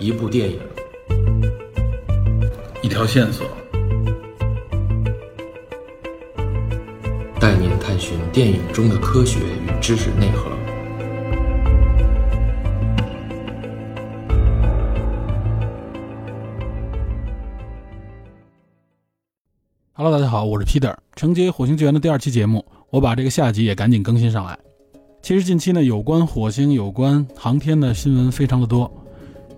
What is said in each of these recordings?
一部电影，一条线索，带您探寻电影中的科学与知识内核。Hello，大家好，我是 Peter。承接《火星救援》的第二期节目，我把这个下集也赶紧更新上来。其实近期呢，有关火星、有关航天的新闻非常的多。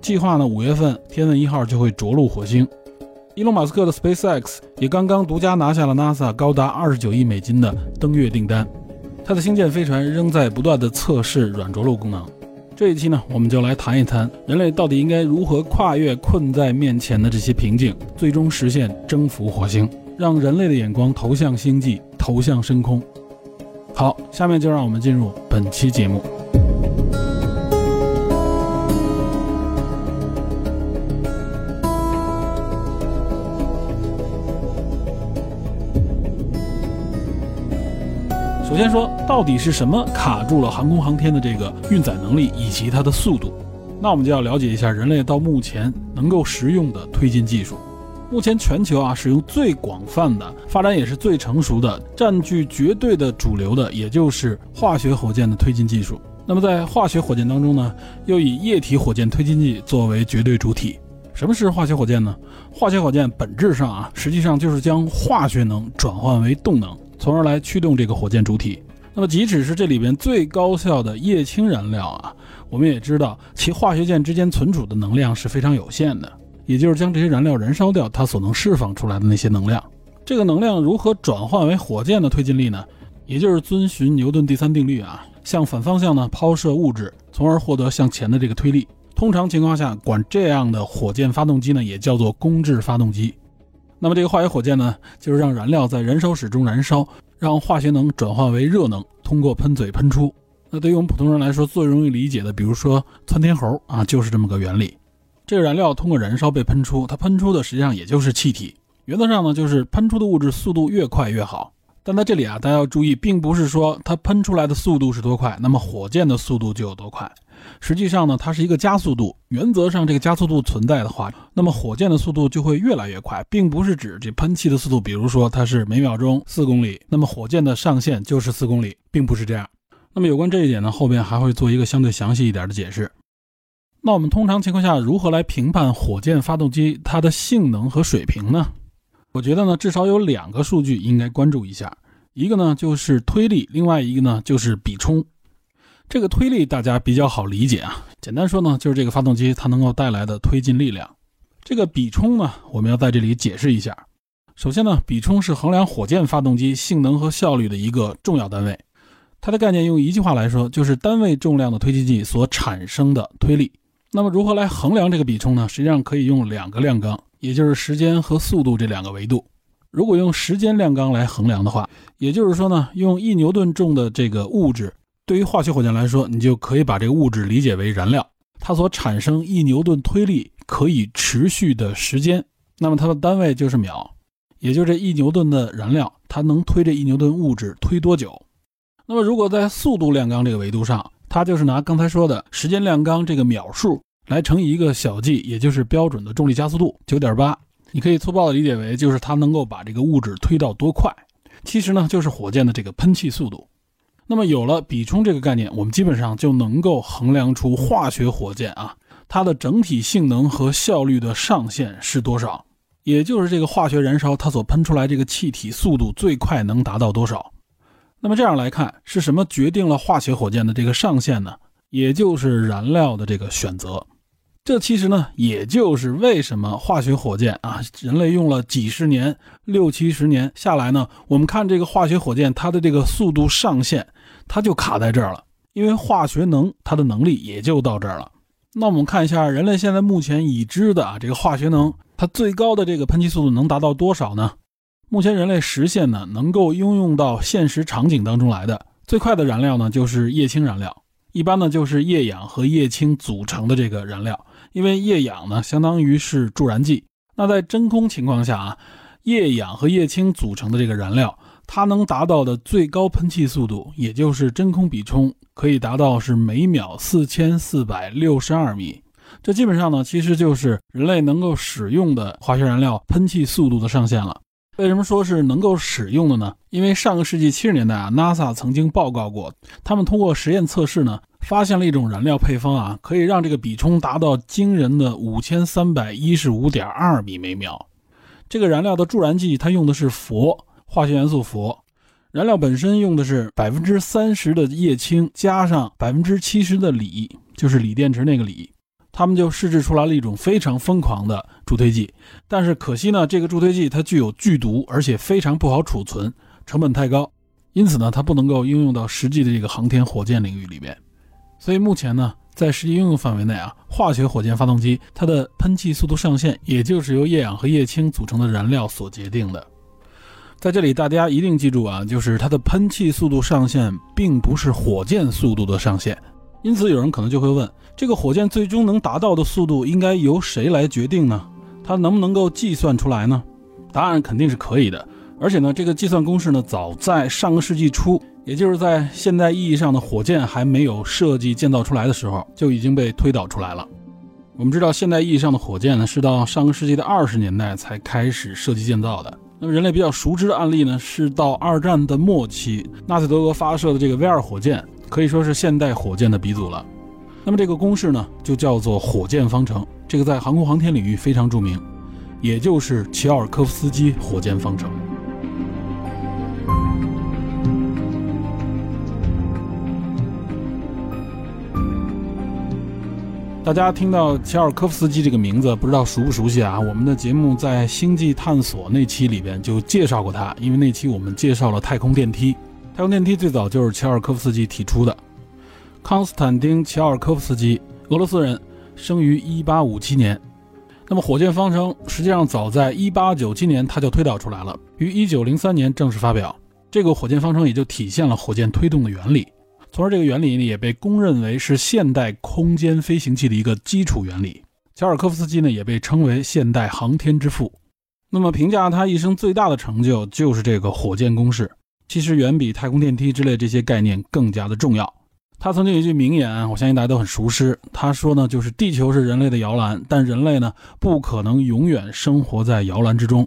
计划呢，五月份天问一号就会着陆火星。伊隆马斯克的 SpaceX 也刚刚独家拿下了 NASA 高达二十九亿美金的登月订单。它的星舰飞船仍在不断的测试软着陆功能。这一期呢，我们就来谈一谈人类到底应该如何跨越困在面前的这些瓶颈，最终实现征服火星。让人类的眼光投向星际，投向深空。好，下面就让我们进入本期节目。先说，到底是什么卡住了航空航天的这个运载能力以及它的速度？那我们就要了解一下人类到目前能够实用的推进技术。目前全球啊使用最广泛的、发展也是最成熟的、占据绝对的主流的，也就是化学火箭的推进技术。那么在化学火箭当中呢，又以液体火箭推进剂作为绝对主体。什么是化学火箭呢？化学火箭本质上啊，实际上就是将化学能转换为动能，从而来驱动这个火箭主体。那么即使是这里边最高效的液氢燃料啊，我们也知道其化学键之间存储的能量是非常有限的。也就是将这些燃料燃烧掉，它所能释放出来的那些能量，这个能量如何转换为火箭的推进力呢？也就是遵循牛顿第三定律啊，向反方向呢抛射物质，从而获得向前的这个推力。通常情况下，管这样的火箭发动机呢也叫做公制发动机。那么这个化学火箭呢，就是让燃料在燃烧室中燃烧，让化学能转化为热能，通过喷嘴喷出。那对于我们普通人来说，最容易理解的，比如说窜天猴啊，就是这么个原理。这个燃料通过燃烧被喷出，它喷出的实际上也就是气体。原则上呢，就是喷出的物质速度越快越好。但在这里啊，大家要注意，并不是说它喷出来的速度是多快，那么火箭的速度就有多快。实际上呢，它是一个加速度。原则上，这个加速度存在的话，那么火箭的速度就会越来越快，并不是指这喷气的速度。比如说它是每秒钟四公里，那么火箭的上限就是四公里，并不是这样。那么有关这一点呢，后边还会做一个相对详细一点的解释。那我们通常情况下如何来评判火箭发动机它的性能和水平呢？我觉得呢，至少有两个数据应该关注一下，一个呢就是推力，另外一个呢就是比冲。这个推力大家比较好理解啊，简单说呢就是这个发动机它能够带来的推进力量。这个比冲呢，我们要在这里解释一下。首先呢，比冲是衡量火箭发动机性能和效率的一个重要单位，它的概念用一句话来说就是单位重量的推进剂所产生的推力。那么如何来衡量这个比冲呢？实际上可以用两个量纲，也就是时间和速度这两个维度。如果用时间量纲来衡量的话，也就是说呢，用一牛顿重的这个物质，对于化学火箭来说，你就可以把这个物质理解为燃料，它所产生一牛顿推力可以持续的时间，那么它的单位就是秒，也就这一牛顿的燃料，它能推这一牛顿物质推多久？那么如果在速度量纲这个维度上，它就是拿刚才说的时间量纲这个秒数来乘以一个小 g，也就是标准的重力加速度九点八。你可以粗暴的理解为就是它能够把这个物质推到多快。其实呢，就是火箭的这个喷气速度。那么有了比冲这个概念，我们基本上就能够衡量出化学火箭啊它的整体性能和效率的上限是多少，也就是这个化学燃烧它所喷出来这个气体速度最快能达到多少。那么这样来看，是什么决定了化学火箭的这个上限呢？也就是燃料的这个选择。这其实呢，也就是为什么化学火箭啊，人类用了几十年、六七十年下来呢，我们看这个化学火箭它的这个速度上限，它就卡在这儿了。因为化学能它的能力也就到这儿了。那我们看一下，人类现在目前已知的啊，这个化学能它最高的这个喷气速度能达到多少呢？目前人类实现呢，能够应用到现实场景当中来的最快的燃料呢，就是液氢燃料。一般呢，就是液氧和液氢组成的这个燃料。因为液氧呢，相当于是助燃剂。那在真空情况下啊，液氧和液氢组成的这个燃料，它能达到的最高喷气速度，也就是真空比冲，可以达到是每秒四千四百六十二米。这基本上呢，其实就是人类能够使用的化学燃料喷气速度的上限了。为什么说是能够使用的呢？因为上个世纪七十年代啊，NASA 曾经报告过，他们通过实验测试呢，发现了一种燃料配方啊，可以让这个比冲达到惊人的五千三百一十五点二米每秒。这个燃料的助燃剂，它用的是氟，化学元素氟。燃料本身用的是百分之三十的液氢加上百分之七十的锂，就是锂电池那个锂。他们就试制出来了一种非常疯狂的助推剂，但是可惜呢，这个助推剂它具有剧毒，而且非常不好储存，成本太高，因此呢，它不能够应用到实际的这个航天火箭领域里面。所以目前呢，在实际应用范围内啊，化学火箭发动机它的喷气速度上限，也就是由液氧和液氢组成的燃料所决定的。在这里，大家一定记住啊，就是它的喷气速度上限，并不是火箭速度的上限。因此，有人可能就会问：这个火箭最终能达到的速度应该由谁来决定呢？它能不能够计算出来呢？答案肯定是可以的。而且呢，这个计算公式呢，早在上个世纪初，也就是在现代意义上的火箭还没有设计建造出来的时候，就已经被推导出来了。我们知道，现代意义上的火箭呢，是到上个世纪的二十年代才开始设计建造的。那么，人类比较熟知的案例呢，是到二战的末期，纳粹德国发射的这个 V 二火箭。可以说是现代火箭的鼻祖了。那么这个公式呢，就叫做火箭方程。这个在航空航天领域非常著名，也就是齐奥尔科夫斯基火箭方程。大家听到齐尔科夫斯基这个名字，不知道熟不熟悉啊？我们的节目在星际探索那期里边就介绍过他，因为那期我们介绍了太空电梯。太空电梯最早就是齐尔科夫斯基提出的。康斯坦丁·齐尔科夫斯基，俄罗斯人，生于1857年。那么火箭方程实际上早在1897年他就推导出来了，于1903年正式发表。这个火箭方程也就体现了火箭推动的原理，从而这个原理呢也被公认为是现代空间飞行器的一个基础原理。乔尔科夫斯基呢也被称为现代航天之父。那么评价他一生最大的成就就是这个火箭公式。其实远比太空电梯之类这些概念更加的重要。他曾经有一句名言，我相信大家都很熟悉。他说呢，就是地球是人类的摇篮，但人类呢不可能永远生活在摇篮之中。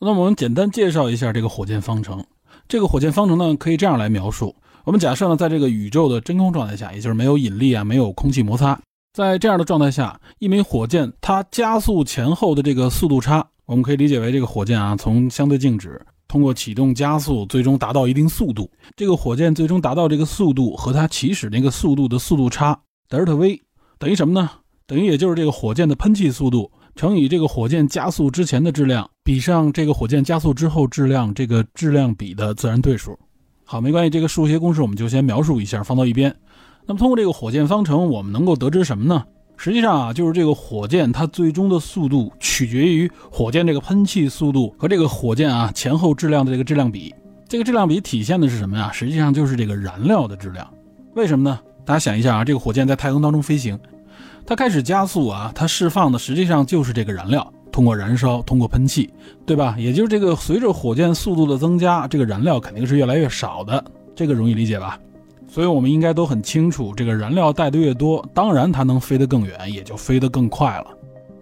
那么我们简单介绍一下这个火箭方程。这个火箭方程呢可以这样来描述：我们假设呢，在这个宇宙的真空状态下，也就是没有引力啊，没有空气摩擦，在这样的状态下，一枚火箭它加速前后的这个速度差，我们可以理解为这个火箭啊从相对静止。通过启动加速，最终达到一定速度。这个火箭最终达到这个速度和它起始那个速度的速度差德尔塔 v 等于什么呢？等于也就是这个火箭的喷气速度乘以这个火箭加速之前的质量比上这个火箭加速之后质量这个质量比的自然对数。好，没关系，这个数学公式我们就先描述一下，放到一边。那么通过这个火箭方程，我们能够得知什么呢？实际上啊，就是这个火箭它最终的速度取决于火箭这个喷气速度和这个火箭啊前后质量的这个质量比。这个质量比体现的是什么呀？实际上就是这个燃料的质量。为什么呢？大家想一下啊，这个火箭在太空当中飞行，它开始加速啊，它释放的实际上就是这个燃料，通过燃烧，通过喷气，对吧？也就是这个随着火箭速度的增加，这个燃料肯定是越来越少的，这个容易理解吧？所以，我们应该都很清楚，这个燃料带的越多，当然它能飞得更远，也就飞得更快了。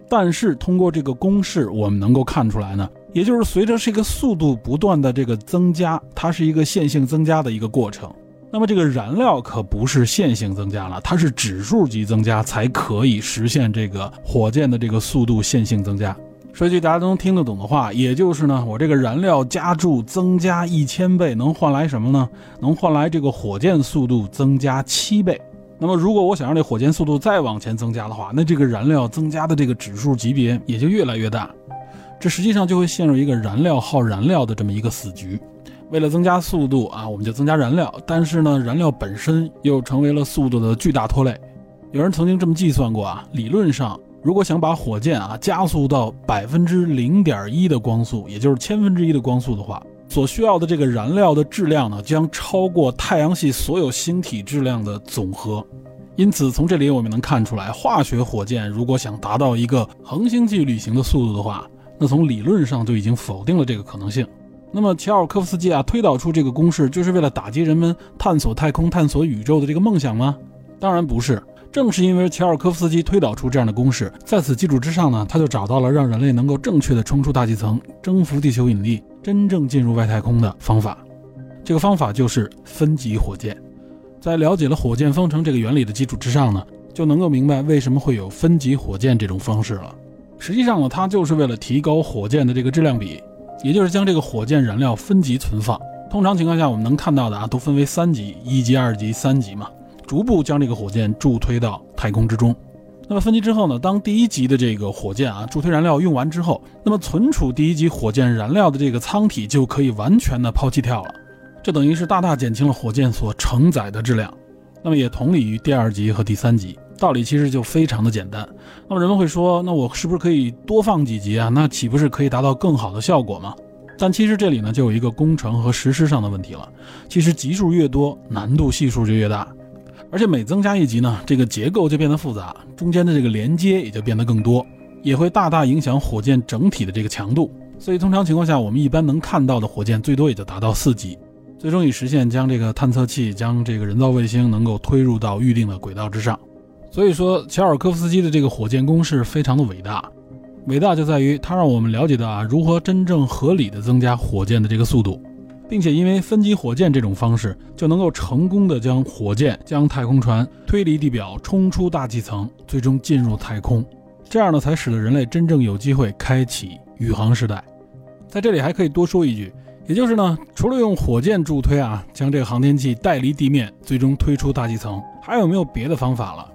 但是，通过这个公式，我们能够看出来呢，也就是随着这个速度不断的这个增加，它是一个线性增加的一个过程。那么，这个燃料可不是线性增加了，它是指数级增加才可以实现这个火箭的这个速度线性增加。说句大家都能听得懂的话，也就是呢，我这个燃料加注增加一千倍，能换来什么呢？能换来这个火箭速度增加七倍。那么，如果我想让这火箭速度再往前增加的话，那这个燃料增加的这个指数级别也就越来越大。这实际上就会陷入一个燃料耗燃料的这么一个死局。为了增加速度啊，我们就增加燃料，但是呢，燃料本身又成为了速度的巨大拖累。有人曾经这么计算过啊，理论上。如果想把火箭啊加速到百分之零点一的光速，也就是千分之一的光速的话，所需要的这个燃料的质量呢，将超过太阳系所有星体质量的总和。因此，从这里我们能看出来，化学火箭如果想达到一个恒星际旅行的速度的话，那从理论上就已经否定了这个可能性。那么，乔尔科夫斯基啊推导出这个公式，就是为了打击人们探索太空、探索宇宙的这个梦想吗？当然不是。正是因为乔尔科夫斯基推导出这样的公式，在此基础之上呢，他就找到了让人类能够正确的冲出大气层、征服地球引力、真正进入外太空的方法。这个方法就是分级火箭。在了解了火箭方程这个原理的基础之上呢，就能够明白为什么会有分级火箭这种方式了。实际上呢，它就是为了提高火箭的这个质量比，也就是将这个火箭燃料分级存放。通常情况下，我们能看到的啊，都分为三级：一级、二级、三级嘛。逐步将这个火箭助推到太空之中。那么分级之后呢？当第一级的这个火箭啊助推燃料用完之后，那么存储第一级火箭燃料的这个舱体就可以完全的抛弃掉了。这等于是大大减轻了火箭所承载的质量。那么也同理于第二级和第三级，道理其实就非常的简单。那么人们会说，那我是不是可以多放几级啊？那岂不是可以达到更好的效果吗？但其实这里呢就有一个工程和实施上的问题了。其实级数越多，难度系数就越大。而且每增加一级呢，这个结构就变得复杂，中间的这个连接也就变得更多，也会大大影响火箭整体的这个强度。所以通常情况下，我们一般能看到的火箭最多也就达到四级，最终以实现将这个探测器、将这个人造卫星能够推入到预定的轨道之上。所以说，乔尔科夫斯基的这个火箭公式非常的伟大，伟大就在于它让我们了解到啊，如何真正合理的增加火箭的这个速度。并且因为分级火箭这种方式，就能够成功的将火箭、将太空船推离地表，冲出大气层，最终进入太空。这样呢，才使得人类真正有机会开启宇航时代。在这里还可以多说一句，也就是呢，除了用火箭助推啊，将这个航天器带离地面，最终推出大气层，还有没有别的方法了？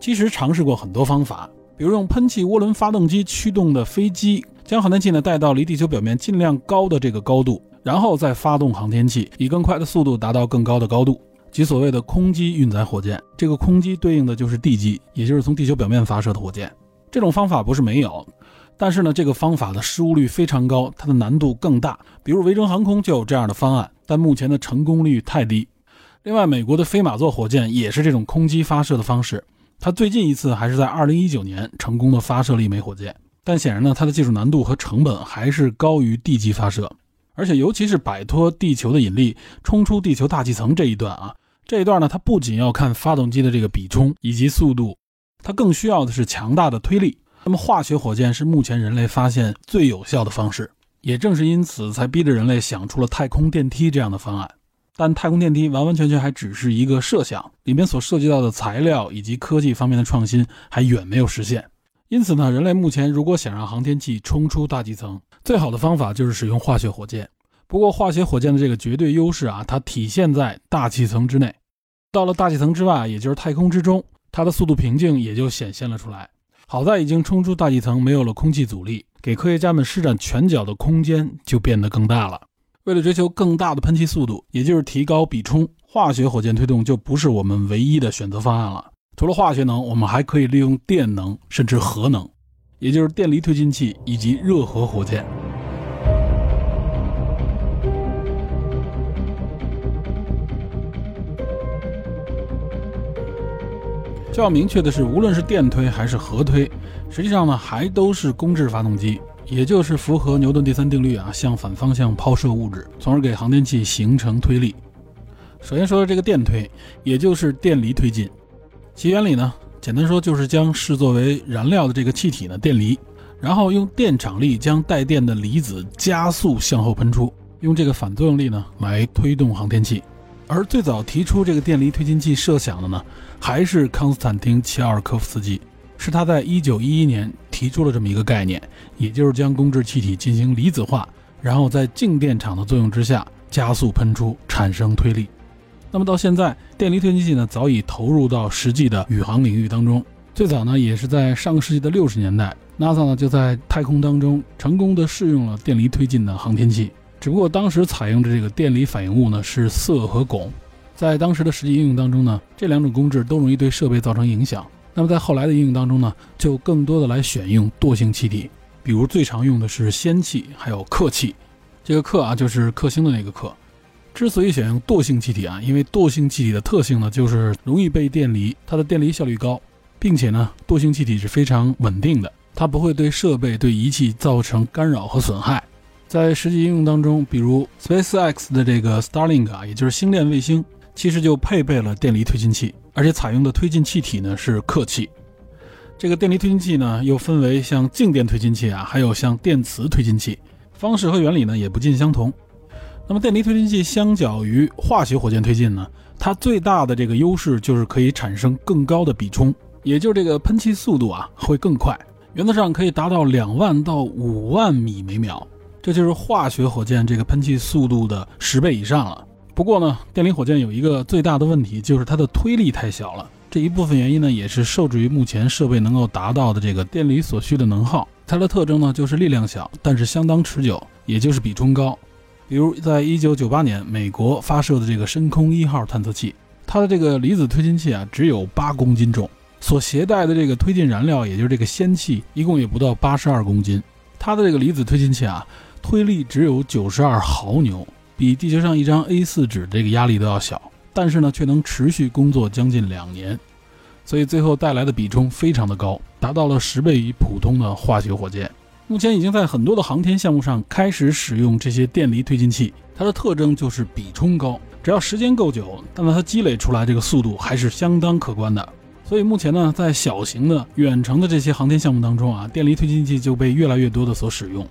其实尝试过很多方法，比如用喷气涡轮发动机驱动的飞机，将航天器呢带到离地球表面尽量高的这个高度。然后再发动航天器，以更快的速度达到更高的高度，即所谓的空机运载火箭。这个空机对应的就是地基，也就是从地球表面发射的火箭。这种方法不是没有，但是呢，这个方法的失误率非常高，它的难度更大。比如维珍航空就有这样的方案，但目前的成功率太低。另外，美国的飞马座火箭也是这种空机发射的方式，它最近一次还是在2019年成功的发射了一枚火箭，但显然呢，它的技术难度和成本还是高于地基发射。而且，尤其是摆脱地球的引力，冲出地球大气层这一段啊，这一段呢，它不仅要看发动机的这个比冲以及速度，它更需要的是强大的推力。那么，化学火箭是目前人类发现最有效的方式，也正是因此才逼着人类想出了太空电梯这样的方案。但太空电梯完完全全还只是一个设想，里面所涉及到的材料以及科技方面的创新还远没有实现。因此呢，人类目前如果想让航天器冲出大气层，最好的方法就是使用化学火箭。不过，化学火箭的这个绝对优势啊，它体现在大气层之内。到了大气层之外，也就是太空之中，它的速度瓶颈也就显现了出来。好在已经冲出大气层，没有了空气阻力，给科学家们施展拳脚的空间就变得更大了。为了追求更大的喷气速度，也就是提高比冲，化学火箭推动就不是我们唯一的选择方案了。除了化学能，我们还可以利用电能，甚至核能，也就是电离推进器以及热核火箭。需要明确的是，无论是电推还是核推，实际上呢，还都是公制发动机，也就是符合牛顿第三定律啊，向反方向抛射物质，从而给航天器形成推力。首先说说这个电推，也就是电离推进。其原理呢，简单说就是将视作为燃料的这个气体呢电离，然后用电场力将带电的离子加速向后喷出，用这个反作用力呢来推动航天器。而最早提出这个电离推进器设想的呢，还是康斯坦丁·齐奥尔科夫斯基，是他在1911年提出了这么一个概念，也就是将工质气体进行离子化，然后在静电场的作用之下加速喷出，产生推力。那么到现在，电离推进器呢早已投入到实际的宇航领域当中。最早呢，也是在上个世纪的六十年代，NASA 呢就在太空当中成功的试用了电离推进的航天器。只不过当时采用的这个电离反应物呢是铯和汞，在当时的实际应用当中呢，这两种工质都容易对设备造成影响。那么在后来的应用当中呢，就更多的来选用惰性气体，比如最常用的是氙气，还有氪气。这个氪啊，就是克星的那个氪。之所以选用惰性气体啊，因为惰性气体的特性呢，就是容易被电离，它的电离效率高，并且呢，惰性气体是非常稳定的，它不会对设备、对仪器造成干扰和损害。在实际应用当中，比如 SpaceX 的这个 Starlink 啊，也就是星链卫星，其实就配备了电离推进器，而且采用的推进气体呢是氪气。这个电离推进器呢又分为像静电推进器啊，还有像电磁推进器，方式和原理呢也不尽相同。那么电离推进器相较于化学火箭推进呢，它最大的这个优势就是可以产生更高的比冲，也就是这个喷气速度啊会更快，原则上可以达到两万到五万米每秒，这就是化学火箭这个喷气速度的十倍以上了。不过呢，电离火箭有一个最大的问题，就是它的推力太小了。这一部分原因呢，也是受制于目前设备能够达到的这个电离所需的能耗。它的特征呢，就是力量小，但是相当持久，也就是比冲高。比如，在一九九八年美国发射的这个深空一号探测器，它的这个离子推进器啊，只有八公斤重，所携带的这个推进燃料，也就是这个氙气，一共也不到八十二公斤。它的这个离子推进器啊，推力只有九十二毫牛，比地球上一张 A4 纸这个压力都要小。但是呢，却能持续工作将近两年，所以最后带来的比冲非常的高，达到了十倍于普通的化学火箭。目前已经在很多的航天项目上开始使用这些电离推进器，它的特征就是比冲高，只要时间够久，那么它积累出来这个速度还是相当可观的。所以目前呢，在小型的远程的这些航天项目当中啊，电离推进器就被越来越多的所使用。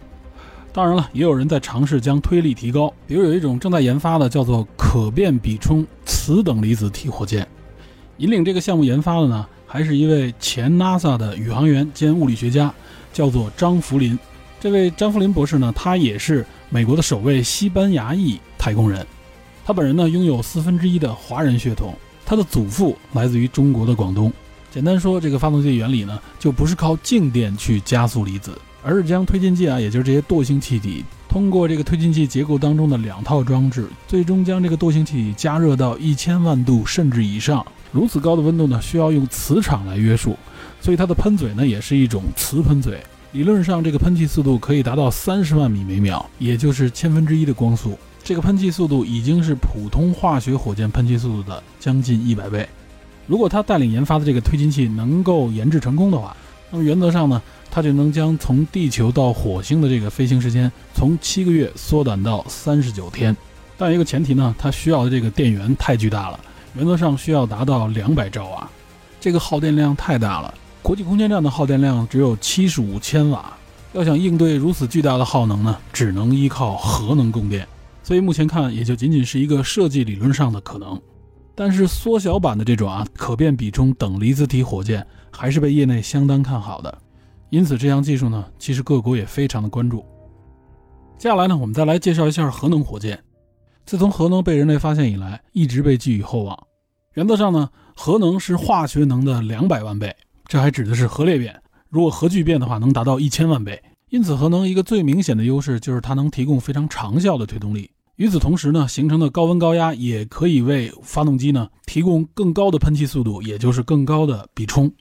当然了，也有人在尝试将推力提高，比如有一种正在研发的叫做可变比冲磁等离子体火箭。引领这个项目研发的呢，还是一位前 NASA 的宇航员兼物理学家，叫做张福林。这位张福林博士呢，他也是美国的首位西班牙裔太空人。他本人呢，拥有四分之一的华人血统，他的祖父来自于中国的广东。简单说，这个发动机原理呢，就不是靠静电去加速离子。而是将推进剂啊，也就是这些惰性气体，通过这个推进剂结构当中的两套装置，最终将这个惰性气体加热到一千万度甚至以上。如此高的温度呢，需要用磁场来约束，所以它的喷嘴呢，也是一种磁喷嘴。理论上，这个喷气速度可以达到三十万米每秒，也就是千分之一的光速。这个喷气速度已经是普通化学火箭喷气速度的将近一百倍。如果他带领研发的这个推进器能够研制成功的话，那么原则上呢？它就能将从地球到火星的这个飞行时间从七个月缩短到三十九天，但一个前提呢，它需要的这个电源太巨大了，原则上需要达到两百兆瓦，这个耗电量太大了。国际空间站的耗电量只有七十五千瓦，要想应对如此巨大的耗能呢，只能依靠核能供电，所以目前看也就仅仅是一个设计理论上的可能。但是缩小版的这种啊可变比冲等离子体火箭还是被业内相当看好的。因此，这项技术呢，其实各国也非常的关注。接下来呢，我们再来介绍一下核能火箭。自从核能被人类发现以来，一直被寄予厚望。原则上呢，核能是化学能的两百万倍，这还指的是核裂变。如果核聚变的话，能达到一千万倍。因此，核能一个最明显的优势就是它能提供非常长效的推动力。与此同时呢，形成的高温高压也可以为发动机呢提供更高的喷气速度，也就是更高的比冲。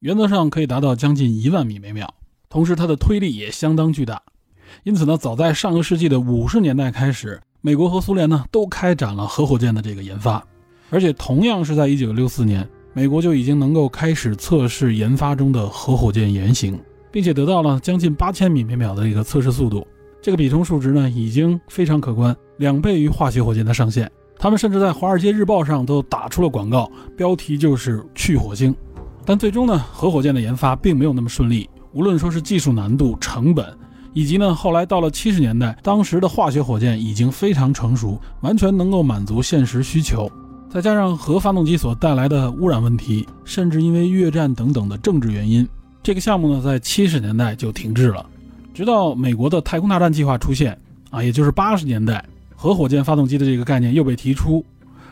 原则上可以达到将近一万米每秒，同时它的推力也相当巨大。因此呢，早在上个世纪的五十年代开始，美国和苏联呢都开展了核火箭的这个研发。而且同样是在一九六四年，美国就已经能够开始测试研发中的核火箭原型，并且得到了将近八千米每秒的一个测试速度。这个比冲数值呢已经非常可观，两倍于化学火箭的上限。他们甚至在《华尔街日报》上都打出了广告，标题就是“去火星”。但最终呢，核火箭的研发并没有那么顺利。无论说是技术难度、成本，以及呢后来到了七十年代，当时的化学火箭已经非常成熟，完全能够满足现实需求。再加上核发动机所带来的污染问题，甚至因为越战等等的政治原因，这个项目呢在七十年代就停滞了。直到美国的太空大战计划出现啊，也就是八十年代，核火箭发动机的这个概念又被提出。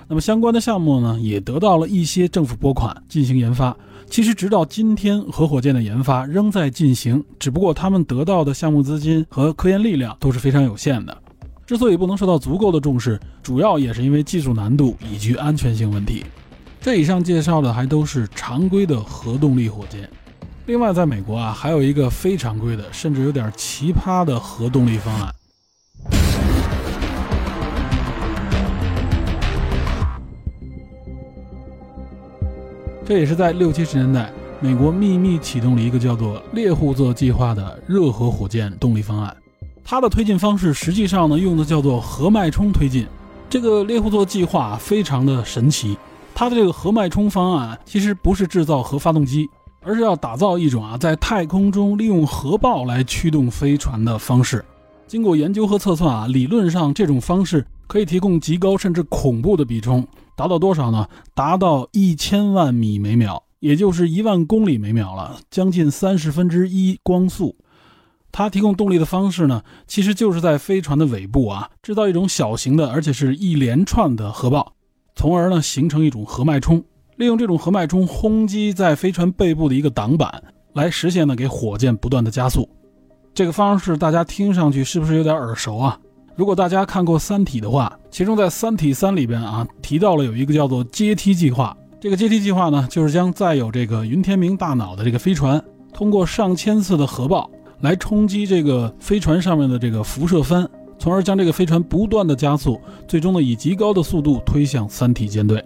那么相关的项目呢，也得到了一些政府拨款进行研发。其实，直到今天，核火箭的研发仍在进行，只不过他们得到的项目资金和科研力量都是非常有限的。之所以不能受到足够的重视，主要也是因为技术难度以及安全性问题。这以上介绍的还都是常规的核动力火箭。另外，在美国啊，还有一个非常规的，甚至有点奇葩的核动力方案。这也是在六七十年代，美国秘密启动了一个叫做“猎户座计划”的热核火箭动力方案。它的推进方式实际上呢，用的叫做核脉冲推进。这个猎户座计划非常的神奇，它的这个核脉冲方案其实不是制造核发动机，而是要打造一种啊在太空中利用核爆来驱动飞船的方式。经过研究和测算啊，理论上这种方式可以提供极高甚至恐怖的比冲，达到多少呢？达到一千万米每秒，也就是一万公里每秒了，将近三十分之一光速。它提供动力的方式呢，其实就是在飞船的尾部啊，制造一种小型的，而且是一连串的核爆，从而呢形成一种核脉冲，利用这种核脉冲轰击在飞船背部的一个挡板，来实现呢给火箭不断的加速。这个方式大家听上去是不是有点耳熟啊？如果大家看过《三体》的话，其中在《三体三》里边啊提到了有一个叫做阶梯计划。这个阶梯计划呢，就是将载有这个云天明大脑的这个飞船，通过上千次的核爆。来冲击这个飞船上面的这个辐射帆，从而将这个飞船不断的加速，最终呢以极高的速度推向三体舰队。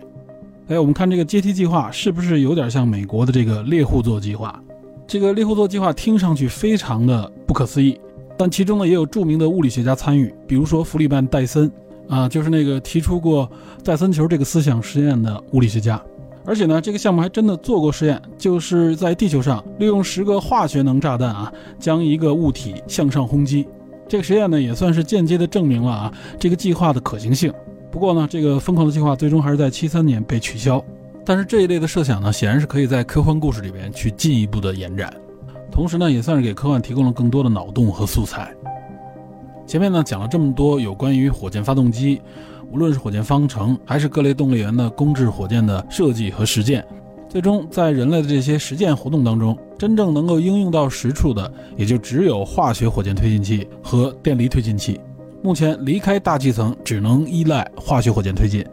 哎，我们看这个阶梯计划是不是有点像美国的这个猎户座计划？这个猎户座计划听上去非常的不可思议，但其中呢也有著名的物理学家参与，比如说弗里曼·戴森啊，就是那个提出过戴森球这个思想实验的物理学家。而且呢，这个项目还真的做过实验，就是在地球上利用十个化学能炸弹啊，将一个物体向上轰击。这个实验呢，也算是间接的证明了啊这个计划的可行性。不过呢，这个疯狂的计划最终还是在七三年被取消。但是这一类的设想呢，显然是可以在科幻故事里边去进一步的延展，同时呢，也算是给科幻提供了更多的脑洞和素材。前面呢讲了这么多有关于火箭发动机。无论是火箭方程，还是各类动力源的公制火箭的设计和实践，最终在人类的这些实践活动当中，真正能够应用到实处的，也就只有化学火箭推进器和电离推进器。目前离开大气层，只能依赖化学火箭推进。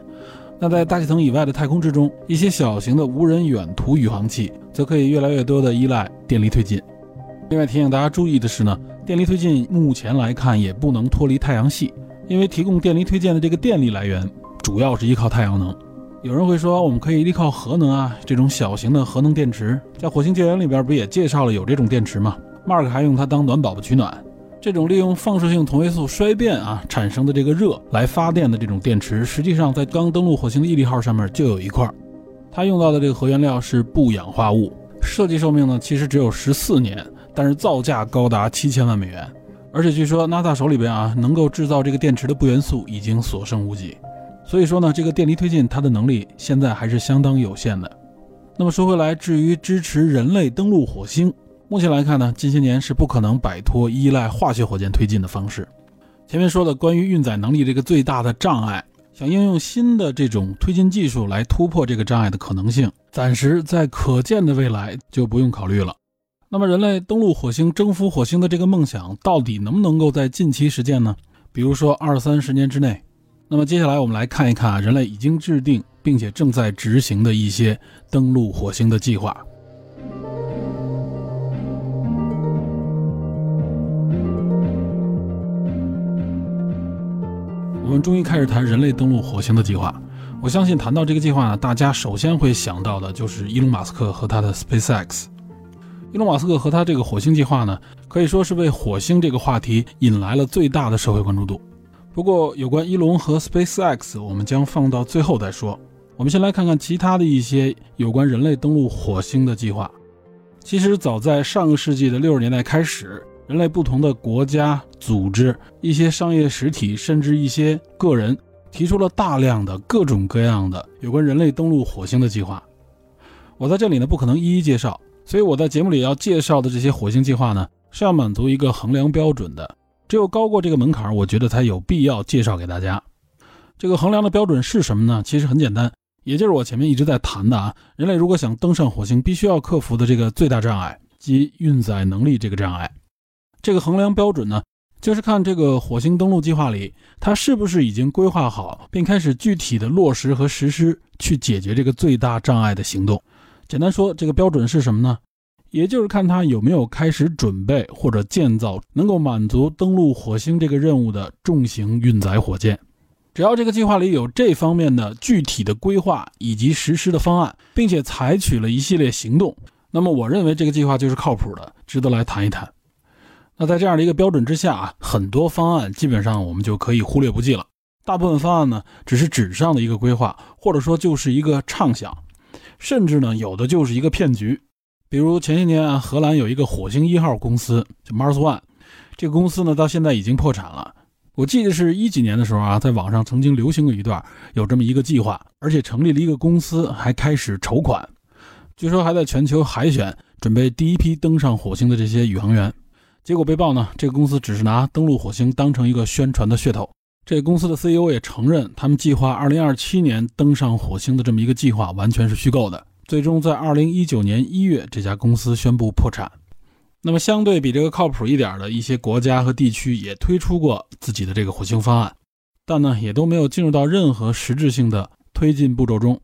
那在大气层以外的太空之中，一些小型的无人远途宇航器，则可以越来越多的依赖电力推进。另外提醒大家注意的是呢，电力推进目前来看也不能脱离太阳系。因为提供电力推荐的这个电力来源主要是依靠太阳能。有人会说，我们可以依靠核能啊，这种小型的核能电池，在《火星救援》里边不也介绍了有这种电池吗？Mark 还用它当暖宝宝取暖。这种利用放射性同位素衰变啊产生的这个热来发电的这种电池，实际上在刚登陆火星的毅力号上面就有一块。它用到的这个核原料是不氧化物，设计寿命呢其实只有十四年，但是造价高达七千万美元。而且据说 NASA 手里边啊，能够制造这个电池的不元素已经所剩无几，所以说呢，这个电离推进它的能力现在还是相当有限的。那么说回来，至于支持人类登陆火星，目前来看呢，近些年是不可能摆脱依赖化学火箭推进的方式。前面说的关于运载能力这个最大的障碍，想应用新的这种推进技术来突破这个障碍的可能性，暂时在可见的未来就不用考虑了。那么，人类登陆火星、征服火星的这个梦想，到底能不能够在近期实现呢？比如说二三十年之内。那么接下来我们来看一看啊，人类已经制定并且正在执行的一些登陆火星的计划。我们终于开始谈人类登陆火星的计划。我相信谈到这个计划呢，大家首先会想到的就是伊隆·马斯克和他的 SpaceX。伊隆·马斯克和他这个火星计划呢，可以说是为火星这个话题引来了最大的社会关注度。不过，有关伊隆和 SpaceX，我们将放到最后再说。我们先来看看其他的一些有关人类登陆火星的计划。其实，早在上个世纪的六十年代开始，人类不同的国家、组织、一些商业实体，甚至一些个人，提出了大量的各种各样的有关人类登陆火星的计划。我在这里呢，不可能一一介绍。所以我在节目里要介绍的这些火星计划呢，是要满足一个衡量标准的，只有高过这个门槛，我觉得才有必要介绍给大家。这个衡量的标准是什么呢？其实很简单，也就是我前面一直在谈的啊，人类如果想登上火星，必须要克服的这个最大障碍即运载能力这个障碍。这个衡量标准呢，就是看这个火星登陆计划里，它是不是已经规划好，并开始具体的落实和实施，去解决这个最大障碍的行动。简单说，这个标准是什么呢？也就是看它有没有开始准备或者建造能够满足登陆火星这个任务的重型运载火箭。只要这个计划里有这方面的具体的规划以及实施的方案，并且采取了一系列行动，那么我认为这个计划就是靠谱的，值得来谈一谈。那在这样的一个标准之下啊，很多方案基本上我们就可以忽略不计了。大部分方案呢只是纸上的一个规划，或者说就是一个畅想，甚至呢有的就是一个骗局。比如前些年啊，荷兰有一个火星一号公司，就 Mars One，这个公司呢到现在已经破产了。我记得是一几年的时候啊，在网上曾经流行过一段有这么一个计划，而且成立了一个公司，还开始筹款，据说还在全球海选，准备第一批登上火星的这些宇航员。结果被曝呢，这个公司只是拿登陆火星当成一个宣传的噱头。这公司的 CEO 也承认，他们计划2027年登上火星的这么一个计划完全是虚构的。最终在2019年1月，这家公司宣布破产。那么，相对比这个靠谱一点的一些国家和地区也推出过自己的这个火星方案，但呢，也都没有进入到任何实质性的推进步骤中。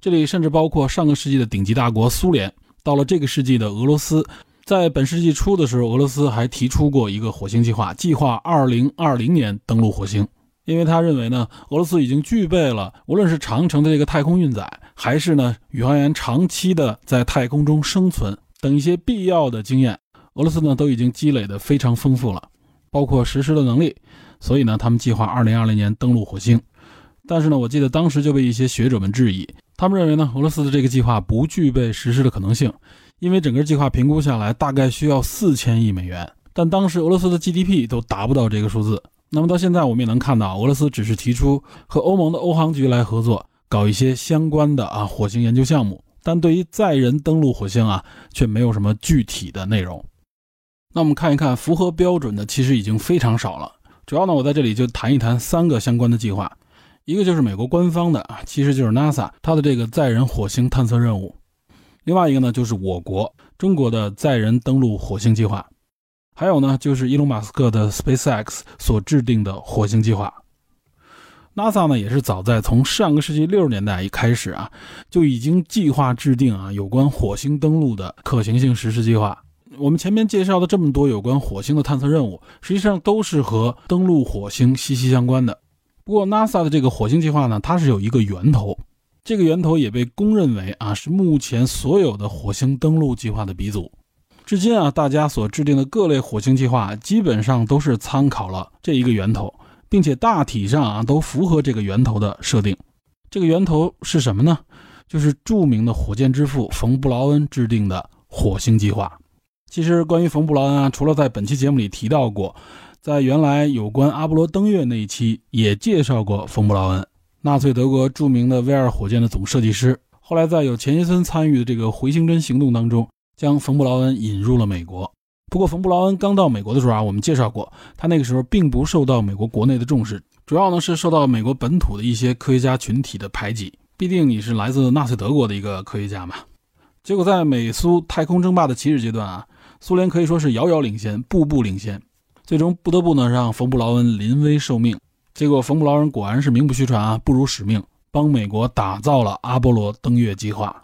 这里甚至包括上个世纪的顶级大国苏联，到了这个世纪的俄罗斯，在本世纪初的时候，俄罗斯还提出过一个火星计划，计划2020年登陆火星，因为他认为呢，俄罗斯已经具备了无论是长城的这个太空运载，还是呢宇航员长期的在太空中生存等一些必要的经验。俄罗斯呢都已经积累的非常丰富了，包括实施的能力，所以呢，他们计划二零二零年登陆火星。但是呢，我记得当时就被一些学者们质疑，他们认为呢，俄罗斯的这个计划不具备实施的可能性，因为整个计划评估下来大概需要四千亿美元，但当时俄罗斯的 GDP 都达不到这个数字。那么到现在我们也能看到，俄罗斯只是提出和欧盟的欧航局来合作，搞一些相关的啊火星研究项目，但对于载人登陆火星啊，却没有什么具体的内容。那我们看一看符合标准的，其实已经非常少了。主要呢，我在这里就谈一谈三个相关的计划，一个就是美国官方的啊，其实就是 NASA 它的这个载人火星探测任务；另外一个呢，就是我国中国的载人登陆火星计划；还有呢，就是伊隆马斯克的 SpaceX 所制定的火星计划。NASA 呢，也是早在从上个世纪六十年代一开始啊，就已经计划制定啊有关火星登陆的可行性实施计划。我们前面介绍的这么多有关火星的探测任务，实际上都是和登陆火星息息相关的。不过，NASA 的这个火星计划呢，它是有一个源头，这个源头也被公认为啊是目前所有的火星登陆计划的鼻祖。至今啊，大家所制定的各类火星计划基本上都是参考了这一个源头，并且大体上啊都符合这个源头的设定。这个源头是什么呢？就是著名的火箭之父冯布劳恩制定的火星计划。其实，关于冯布劳恩啊，除了在本期节目里提到过，在原来有关阿波罗登月那一期也介绍过冯布劳恩，纳粹德国著名的 V 二火箭的总设计师。后来在有钱学森参与的这个回形针行动当中，将冯布劳恩引入了美国。不过，冯布劳恩刚到美国的时候啊，我们介绍过，他那个时候并不受到美国国内的重视，主要呢是受到美国本土的一些科学家群体的排挤。毕竟你是来自纳粹德国的一个科学家嘛。结果在美苏太空争霸的起始阶段啊。苏联可以说是遥遥领先，步步领先，最终不得不呢让冯布劳恩临危受命。结果冯布劳恩果然是名不虚传啊，不辱使命，帮美国打造了阿波罗登月计划。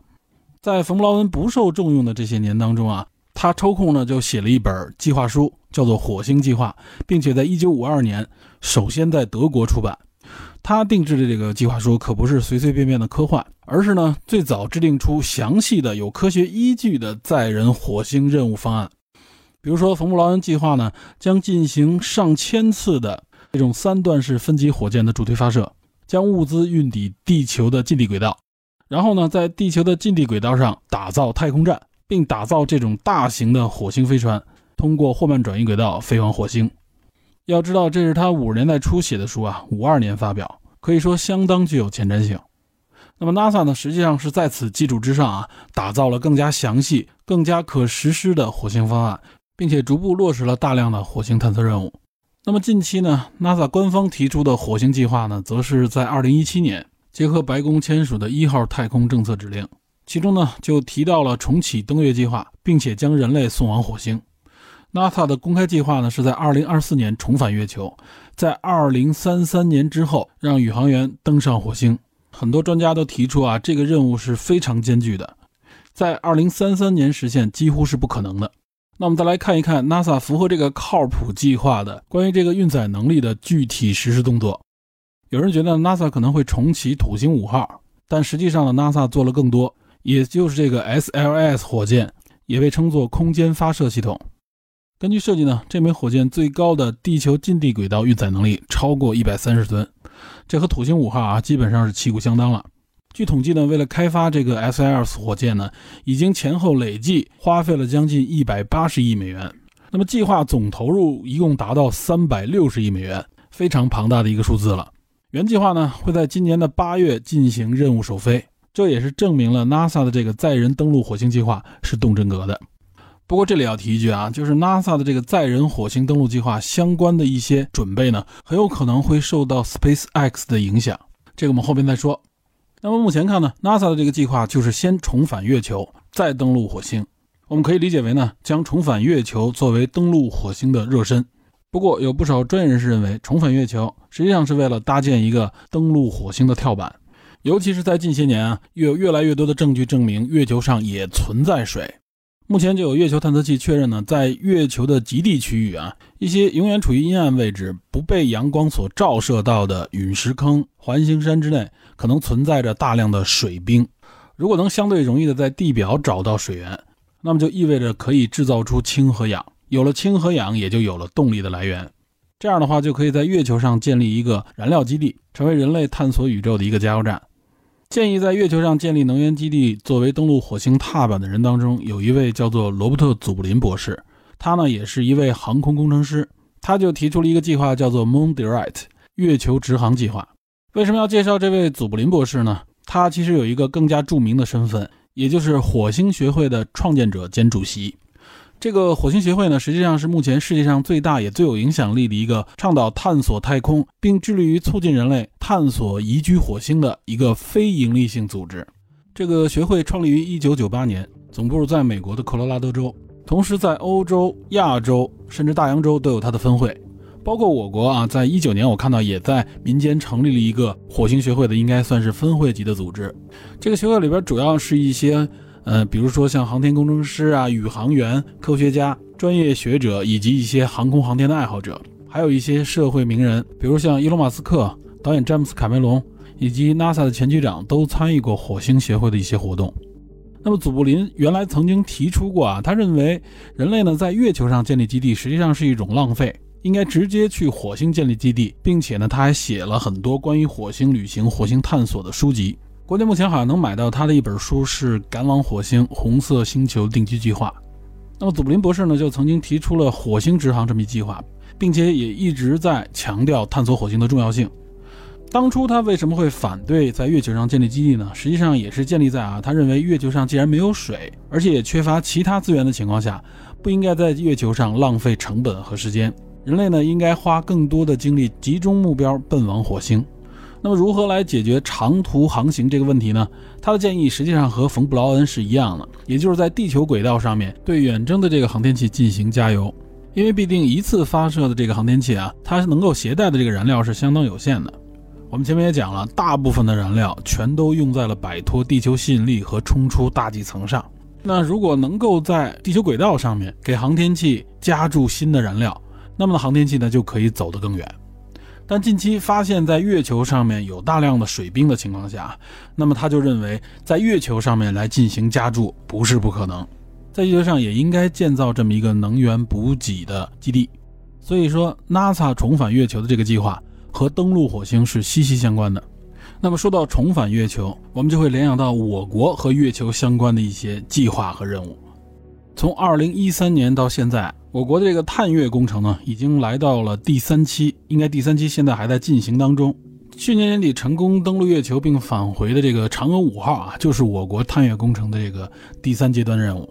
在冯布劳恩不受重用的这些年当中啊，他抽空呢就写了一本计划书，叫做《火星计划》，并且在1952年首先在德国出版。他定制的这个计划书可不是随随便便的科幻，而是呢最早制定出详细的、有科学依据的载人火星任务方案。比如说，冯布劳恩计划呢将进行上千次的这种三段式分级火箭的助推发射，将物资运抵地球的近地轨道，然后呢在地球的近地轨道上打造太空站，并打造这种大型的火星飞船，通过霍曼转移轨道飞往火星。要知道，这是他五十年代初写的书啊，五二年发表，可以说相当具有前瞻性。那么 NASA 呢，实际上是在此基础之上啊，打造了更加详细、更加可实施的火星方案，并且逐步落实了大量的火星探测任务。那么近期呢，NASA 官方提出的火星计划呢，则是在二零一七年结合白宫签署的一号太空政策指令，其中呢就提到了重启登月计划，并且将人类送往火星。NASA 的公开计划呢，是在2024年重返月球，在2033年之后让宇航员登上火星。很多专家都提出啊，这个任务是非常艰巨的，在2033年实现几乎是不可能的。那我们再来看一看 NASA 符合这个靠谱计划的关于这个运载能力的具体实施动作。有人觉得 NASA 可能会重启土星五号，但实际上呢，NASA 做了更多，也就是这个 SLS 火箭，也被称作空间发射系统。根据设计呢，这枚火箭最高的地球近地轨道运载能力超过一百三十吨，这和土星五号啊基本上是旗鼓相当了。据统计呢，为了开发这个 SLS 火箭呢，已经前后累计花费了将近一百八十亿美元。那么计划总投入一共达到三百六十亿美元，非常庞大的一个数字了。原计划呢会在今年的八月进行任务首飞，这也是证明了 NASA 的这个载人登陆火星计划是动真格的。不过这里要提一句啊，就是 NASA 的这个载人火星登陆计划相关的一些准备呢，很有可能会受到 SpaceX 的影响，这个我们后边再说。那么目前看呢，NASA 的这个计划就是先重返月球，再登陆火星。我们可以理解为呢，将重返月球作为登陆火星的热身。不过，有不少专业人士认为，重返月球实际上是为了搭建一个登陆火星的跳板。尤其是在近些年啊，越有越来越多的证据证明月球上也存在水。目前就有月球探测器确认呢，在月球的极地区域啊，一些永远处于阴暗位置、不被阳光所照射到的陨石坑、环形山之内，可能存在着大量的水冰。如果能相对容易的在地表找到水源，那么就意味着可以制造出氢和氧，有了氢和氧，也就有了动力的来源。这样的话，就可以在月球上建立一个燃料基地，成为人类探索宇宙的一个加油站。建议在月球上建立能源基地作为登陆火星踏板的人当中，有一位叫做罗伯特·祖布林博士，他呢也是一位航空工程师，他就提出了一个计划，叫做 Moon Direct 月球直航计划。为什么要介绍这位祖布林博士呢？他其实有一个更加著名的身份。也就是火星学会的创建者兼主席。这个火星协会呢，实际上是目前世界上最大也最有影响力的一个倡导探索太空，并致力于促进人类探索移居火星的一个非营利性组织。这个学会创立于1998年，总部在美国的科罗拉多州，同时在欧洲、亚洲甚至大洋洲都有它的分会。包括我国啊，在一九年我看到也在民间成立了一个火星学会的，应该算是分会级的组织。这个学会里边主要是一些，呃，比如说像航天工程师啊、宇航员、科学家、专业学者以及一些航空航天的爱好者，还有一些社会名人，比如像伊隆马斯克、导演詹姆斯卡梅隆以及 NASA 的前局长都参与过火星协会的一些活动。那么祖布林原来曾经提出过啊，他认为人类呢在月球上建立基地实际上是一种浪费。应该直接去火星建立基地，并且呢，他还写了很多关于火星旅行、火星探索的书籍。国内目前好像能买到他的一本书是《赶往火星：红色星球定居计划》。那么祖布林博士呢，就曾经提出了火星直航这么一计划，并且也一直在强调探索火星的重要性。当初他为什么会反对在月球上建立基地呢？实际上也是建立在啊，他认为月球上既然没有水，而且也缺乏其他资源的情况下，不应该在月球上浪费成本和时间。人类呢，应该花更多的精力集中目标奔往火星。那么，如何来解决长途航行这个问题呢？他的建议实际上和冯布劳恩是一样的，也就是在地球轨道上面对远征的这个航天器进行加油。因为必定一次发射的这个航天器啊，它能够携带的这个燃料是相当有限的。我们前面也讲了，大部分的燃料全都用在了摆脱地球吸引力和冲出大气层上。那如果能够在地球轨道上面给航天器加注新的燃料，那么，航天器呢就可以走得更远。但近期发现，在月球上面有大量的水冰的情况下，那么他就认为，在月球上面来进行加注不是不可能。在月球上也应该建造这么一个能源补给的基地。所以说，NASA 重返月球的这个计划和登陆火星是息息相关的。那么说到重返月球，我们就会联想到我国和月球相关的一些计划和任务。从二零一三年到现在。我国的这个探月工程呢，已经来到了第三期，应该第三期现在还在进行当中。去年年底成功登陆月球并返回的这个嫦娥五号啊，就是我国探月工程的这个第三阶段任务。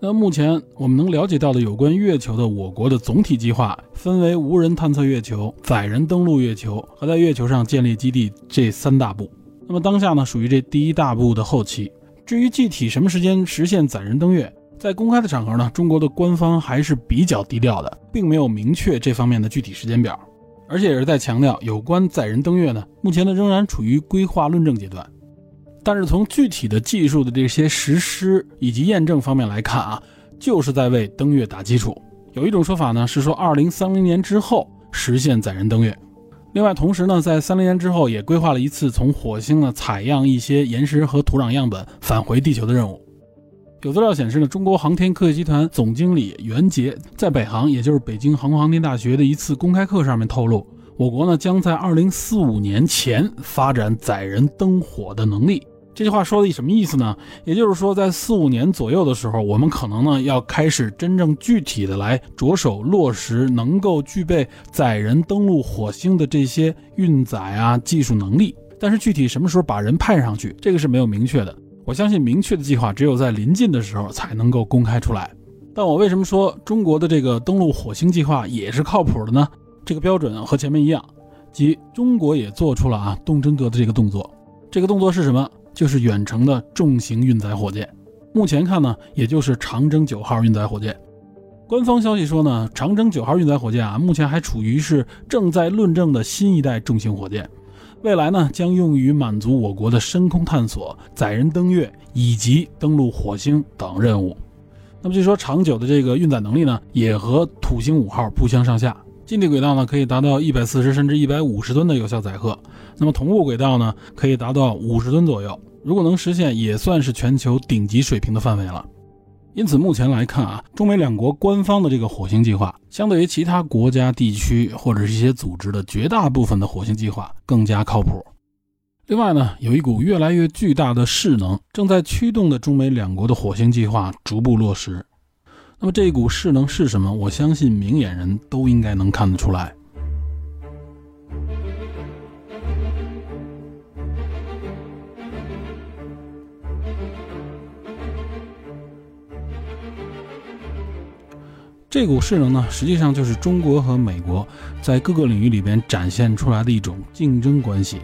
那目前我们能了解到的有关月球的我国的总体计划，分为无人探测月球、载人登陆月球和在月球上建立基地这三大步。那么当下呢，属于这第一大步的后期。至于具体什么时间实现载人登月？在公开的场合呢，中国的官方还是比较低调的，并没有明确这方面的具体时间表，而且也是在强调有关载人登月呢，目前呢仍然处于规划论证阶段。但是从具体的技术的这些实施以及验证方面来看啊，就是在为登月打基础。有一种说法呢是说，二零三零年之后实现载人登月。另外，同时呢，在三零年之后也规划了一次从火星呢采样一些岩石和土壤样本返回地球的任务。有资料显示呢，中国航天科技集团总经理袁杰在北航，也就是北京航空航天大学的一次公开课上面透露，我国呢将在二零四五年前发展载人登火的能力。这句话说的什么意思呢？也就是说，在四五年左右的时候，我们可能呢要开始真正具体的来着手落实能够具备载人登陆火星的这些运载啊技术能力。但是具体什么时候把人派上去，这个是没有明确的。我相信明确的计划只有在临近的时候才能够公开出来。但我为什么说中国的这个登陆火星计划也是靠谱的呢？这个标准和前面一样，即中国也做出了啊动真格的这个动作。这个动作是什么？就是远程的重型运载火箭，目前看呢，也就是长征九号运载火箭。官方消息说呢，长征九号运载火箭啊，目前还处于是正在论证的新一代重型火箭，未来呢将用于满足我国的深空探索、载人登月以及登陆火星等任务。那么据说长久的这个运载能力呢，也和土星五号不相上下。近地轨道呢可以达到一百四十甚至一百五十吨的有效载荷，那么同步轨道呢可以达到五十吨左右。如果能实现，也算是全球顶级水平的范围了。因此，目前来看啊，中美两国官方的这个火星计划，相对于其他国家、地区或者是一些组织的绝大部分的火星计划更加靠谱。另外呢，有一股越来越巨大的势能正在驱动的中美两国的火星计划逐步落实。那么这一股势能是什么？我相信明眼人都应该能看得出来。这股势能呢，实际上就是中国和美国在各个领域里边展现出来的一种竞争关系。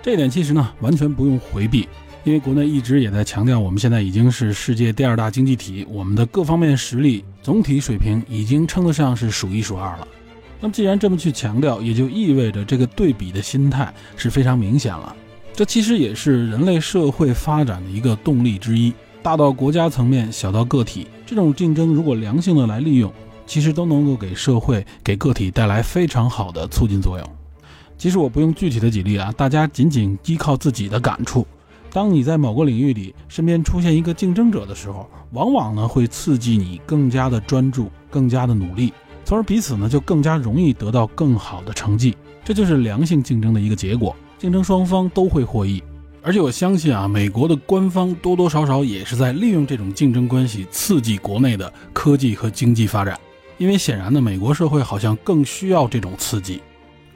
这点其实呢，完全不用回避，因为国内一直也在强调，我们现在已经是世界第二大经济体，我们的各方面实力总体水平已经称得上是数一数二了。那么既然这么去强调，也就意味着这个对比的心态是非常明显了。这其实也是人类社会发展的一个动力之一。大到国家层面，小到个体，这种竞争如果良性的来利用，其实都能够给社会、给个体带来非常好的促进作用。其实我不用具体的举例啊，大家仅仅依靠自己的感触，当你在某个领域里身边出现一个竞争者的时候，往往呢会刺激你更加的专注、更加的努力，从而彼此呢就更加容易得到更好的成绩。这就是良性竞争的一个结果，竞争双方都会获益。而且我相信啊，美国的官方多多少少也是在利用这种竞争关系刺激国内的科技和经济发展，因为显然呢，美国社会好像更需要这种刺激。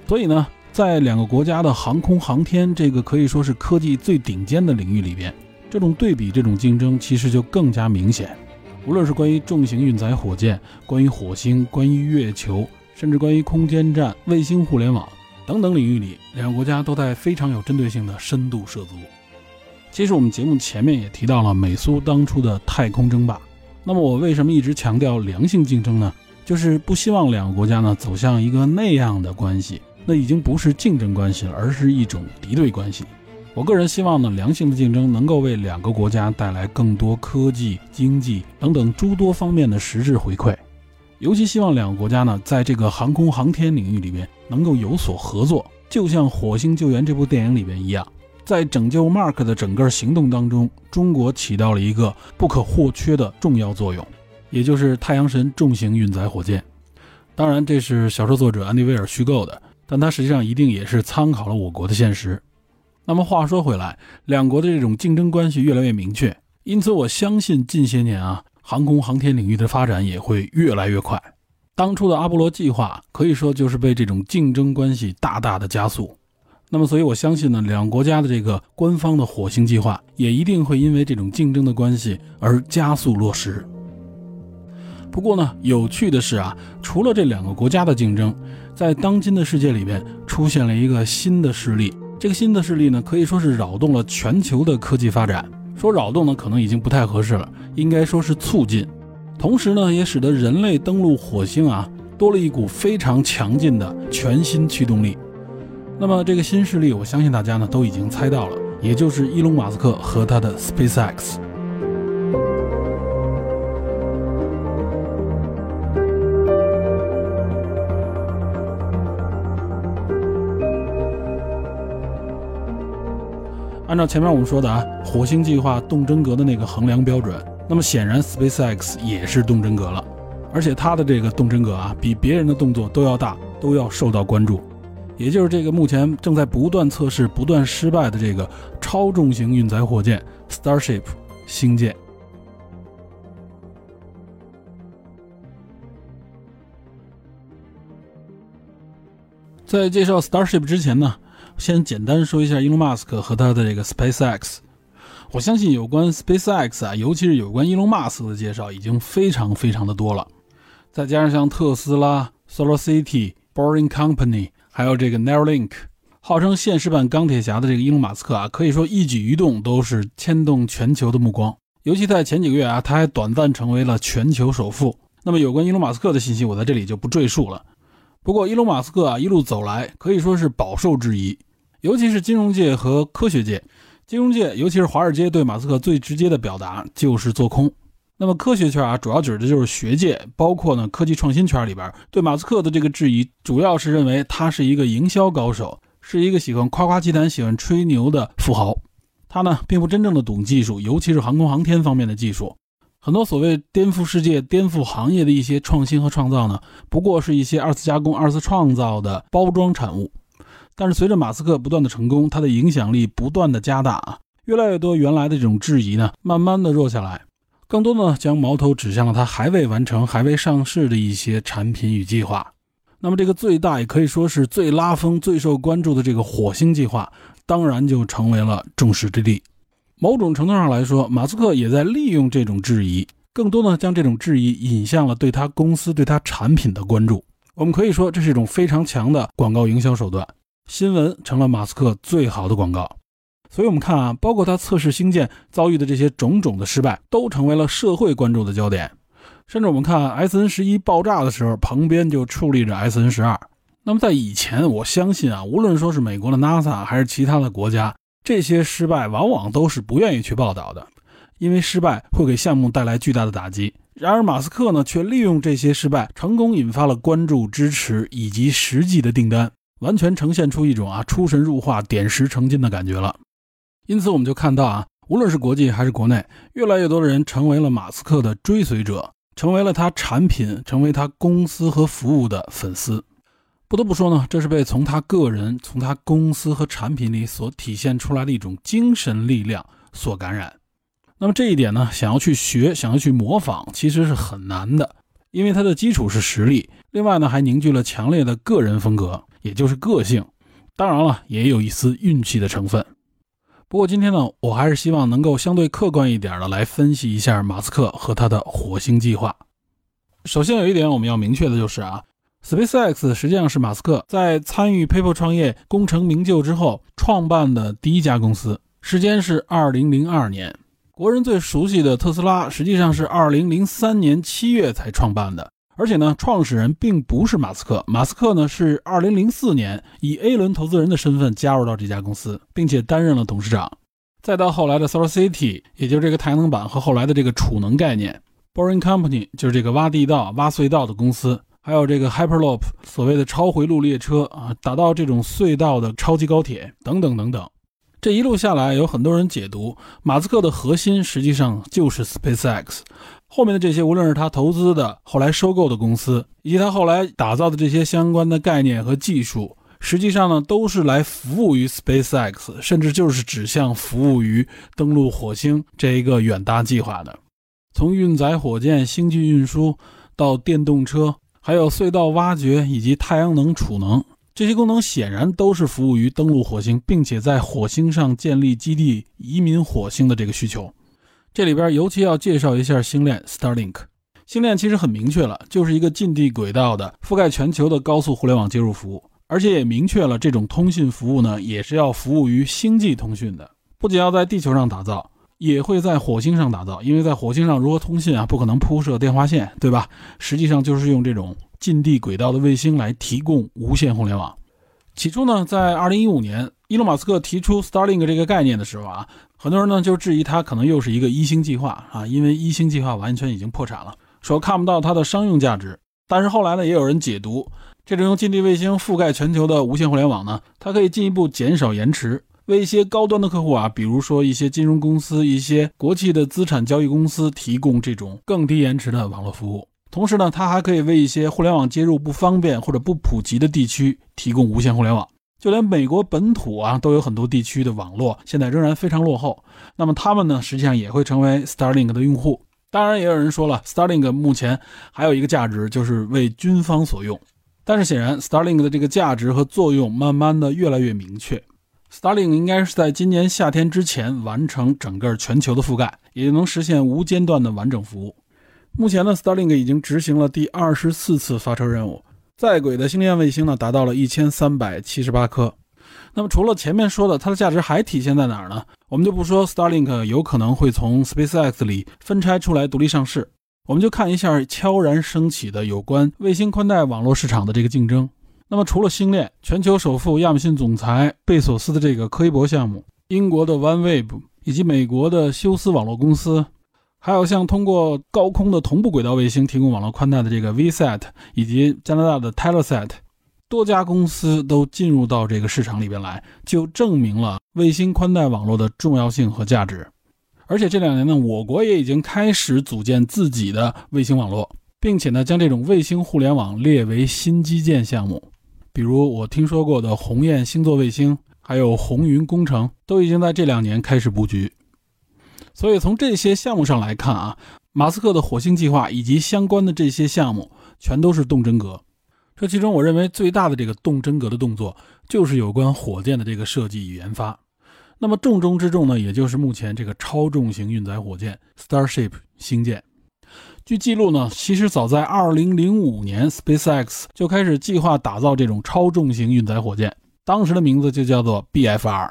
所以呢，在两个国家的航空航天这个可以说是科技最顶尖的领域里边，这种对比、这种竞争其实就更加明显。无论是关于重型运载火箭、关于火星、关于月球，甚至关于空间站、卫星互联网。等等领域里，两个国家都在非常有针对性的深度涉足。其实我们节目前面也提到了美苏当初的太空争霸。那么我为什么一直强调良性竞争呢？就是不希望两个国家呢走向一个那样的关系，那已经不是竞争关系了，而是一种敌对关系。我个人希望呢，良性的竞争能够为两个国家带来更多科技、经济等等诸多方面的实质回馈。尤其希望两个国家呢，在这个航空航天领域里边能够有所合作，就像《火星救援》这部电影里边一样，在拯救 Mark 的整个行动当中，中国起到了一个不可或缺的重要作用，也就是太阳神重型运载火箭。当然，这是小说作者安迪威尔虚构的，但他实际上一定也是参考了我国的现实。那么话说回来，两国的这种竞争关系越来越明确，因此我相信近些年啊。航空航天领域的发展也会越来越快。当初的阿波罗计划可以说就是被这种竞争关系大大的加速。那么，所以我相信呢，两国家的这个官方的火星计划也一定会因为这种竞争的关系而加速落实。不过呢，有趣的是啊，除了这两个国家的竞争，在当今的世界里边出现了一个新的势力。这个新的势力呢，可以说是扰动了全球的科技发展。说扰动呢，可能已经不太合适了，应该说是促进。同时呢，也使得人类登陆火星啊，多了一股非常强劲的全新驱动力。那么这个新势力，我相信大家呢都已经猜到了，也就是伊隆马斯克和他的 SpaceX。按照前面我们说的啊，火星计划动真格的那个衡量标准，那么显然 SpaceX 也是动真格了，而且它的这个动真格啊，比别人的动作都要大，都要受到关注。也就是这个目前正在不断测试、不断失败的这个超重型运载火箭 Starship 星舰。在介绍 Starship 之前呢，先简单说一下 Elon Musk 和他的这个 SpaceX。我相信有关 SpaceX 啊，尤其是有关 Elon Musk 的介绍已经非常非常的多了。再加上像特斯拉、Solar City、Boring Company，还有这个 Neuralink，号称现实版钢铁侠的这个伊隆马斯克啊，可以说一举一动都是牵动全球的目光。尤其在前几个月啊，他还短暂成为了全球首富。那么有关伊隆马斯克的信息，我在这里就不赘述了。不过，伊隆·马斯克啊，一路走来可以说是饱受质疑，尤其是金融界和科学界。金融界，尤其是华尔街，对马斯克最直接的表达就是做空。那么，科学圈啊，主要指的就是学界，包括呢科技创新圈里边，对马斯克的这个质疑，主要是认为他是一个营销高手，是一个喜欢夸夸其谈、喜欢吹牛的富豪。他呢，并不真正的懂技术，尤其是航空航天方面的技术。很多所谓颠覆世界、颠覆行业的一些创新和创造呢，不过是一些二次加工、二次创造的包装产物。但是随着马斯克不断的成功，他的影响力不断的加大啊，越来越多原来的这种质疑呢，慢慢的弱下来，更多的将矛头指向了他还未完成、还未上市的一些产品与计划。那么这个最大也可以说是最拉风、最受关注的这个火星计划，当然就成为了众矢之的。某种程度上来说，马斯克也在利用这种质疑，更多呢将这种质疑引向了对他公司、对他产品的关注。我们可以说，这是一种非常强的广告营销手段。新闻成了马斯克最好的广告。所以，我们看啊，包括他测试星舰遭遇的这些种种的失败，都成为了社会关注的焦点。甚至我们看 S N 十一爆炸的时候，旁边就矗立着 S N 十二。那么，在以前，我相信啊，无论说是美国的 NASA 还是其他的国家。这些失败往往都是不愿意去报道的，因为失败会给项目带来巨大的打击。然而，马斯克呢，却利用这些失败，成功引发了关注、支持以及实际的订单，完全呈现出一种啊出神入化、点石成金的感觉了。因此，我们就看到啊，无论是国际还是国内，越来越多的人成为了马斯克的追随者，成为了他产品、成为他公司和服务的粉丝。不得不说呢，这是被从他个人、从他公司和产品里所体现出来的一种精神力量所感染。那么这一点呢，想要去学、想要去模仿，其实是很难的，因为它的基础是实力。另外呢，还凝聚了强烈的个人风格，也就是个性。当然了，也有一丝运气的成分。不过今天呢，我还是希望能够相对客观一点的来分析一下马斯克和他的火星计划。首先有一点我们要明确的就是啊。SpaceX 实际上是马斯克在参与 PayPal 创业功成名就之后创办的第一家公司，时间是2002年。国人最熟悉的特斯拉实际上是2003年7月才创办的，而且呢，创始人并不是马斯克，马斯克呢是2004年以 A 轮投资人的身份加入到这家公司，并且担任了董事长。再到后来的 Solar City，也就是这个太阳能板和后来的这个储能概念，Boring Company 就是这个挖地道、挖隧道的公司。还有这个 Hyperloop，所谓的超回路列车啊，打造这种隧道的超级高铁等等等等。这一路下来，有很多人解读，马斯克的核心实际上就是 SpaceX，后面的这些，无论是他投资的、后来收购的公司，以及他后来打造的这些相关的概念和技术，实际上呢，都是来服务于 SpaceX，甚至就是指向服务于登陆火星这一个远大计划的。从运载火箭、星际运输到电动车。还有隧道挖掘以及太阳能储能这些功能，显然都是服务于登陆火星，并且在火星上建立基地、移民火星的这个需求。这里边尤其要介绍一下星链 Starlink。星链其实很明确了，就是一个近地轨道的覆盖全球的高速互联网接入服务，而且也明确了这种通信服务呢，也是要服务于星际通讯的，不仅要在地球上打造。也会在火星上打造，因为在火星上如何通信啊？不可能铺设电话线，对吧？实际上就是用这种近地轨道的卫星来提供无线互联网。起初呢，在2015年，伊隆马斯克提出 Starlink 这个概念的时候啊，很多人呢就质疑它可能又是一个一星计划啊，因为一星计划完全已经破产了，说看不到它的商用价值。但是后来呢，也有人解读，这种用近地卫星覆盖全球的无线互联网呢，它可以进一步减少延迟。为一些高端的客户啊，比如说一些金融公司、一些国际的资产交易公司提供这种更低延迟的网络服务。同时呢，它还可以为一些互联网接入不方便或者不普及的地区提供无线互联网。就连美国本土啊，都有很多地区的网络现在仍然非常落后。那么他们呢，实际上也会成为 Starlink 的用户。当然，也有人说了，Starlink 目前还有一个价值，就是为军方所用。但是显然，Starlink 的这个价值和作用慢慢的越来越明确。Starlink 应该是在今年夏天之前完成整个全球的覆盖，也能实现无间断的完整服务。目前呢，Starlink 已经执行了第二十四次发射任务。在轨的星链卫星呢，达到了一千三百七十八颗。那么除了前面说的，它的价值还体现在哪儿呢？我们就不说 Starlink 有可能会从 SpaceX 里分拆出来独立上市，我们就看一下悄然升起的有关卫星宽带网络市场的这个竞争。那么除了星链，全球首富亚马逊总裁贝索斯的这个科伊伯项目，英国的 OneWeb，以及美国的休斯网络公司。还有像通过高空的同步轨道卫星提供网络宽带的这个 VSAT，以及加拿大的 Telesat，多家公司都进入到这个市场里边来，就证明了卫星宽带网络的重要性和价值。而且这两年呢，我国也已经开始组建自己的卫星网络，并且呢，将这种卫星互联网列为新基建项目。比如我听说过的鸿雁星座卫星，还有红云工程，都已经在这两年开始布局。所以从这些项目上来看啊，马斯克的火星计划以及相关的这些项目全都是动真格。这其中我认为最大的这个动真格的动作，就是有关火箭的这个设计与研发。那么重中之重呢，也就是目前这个超重型运载火箭 Starship 星舰。据记录呢，其实早在2005年，SpaceX 就开始计划打造这种超重型运载火箭，当时的名字就叫做 BFR。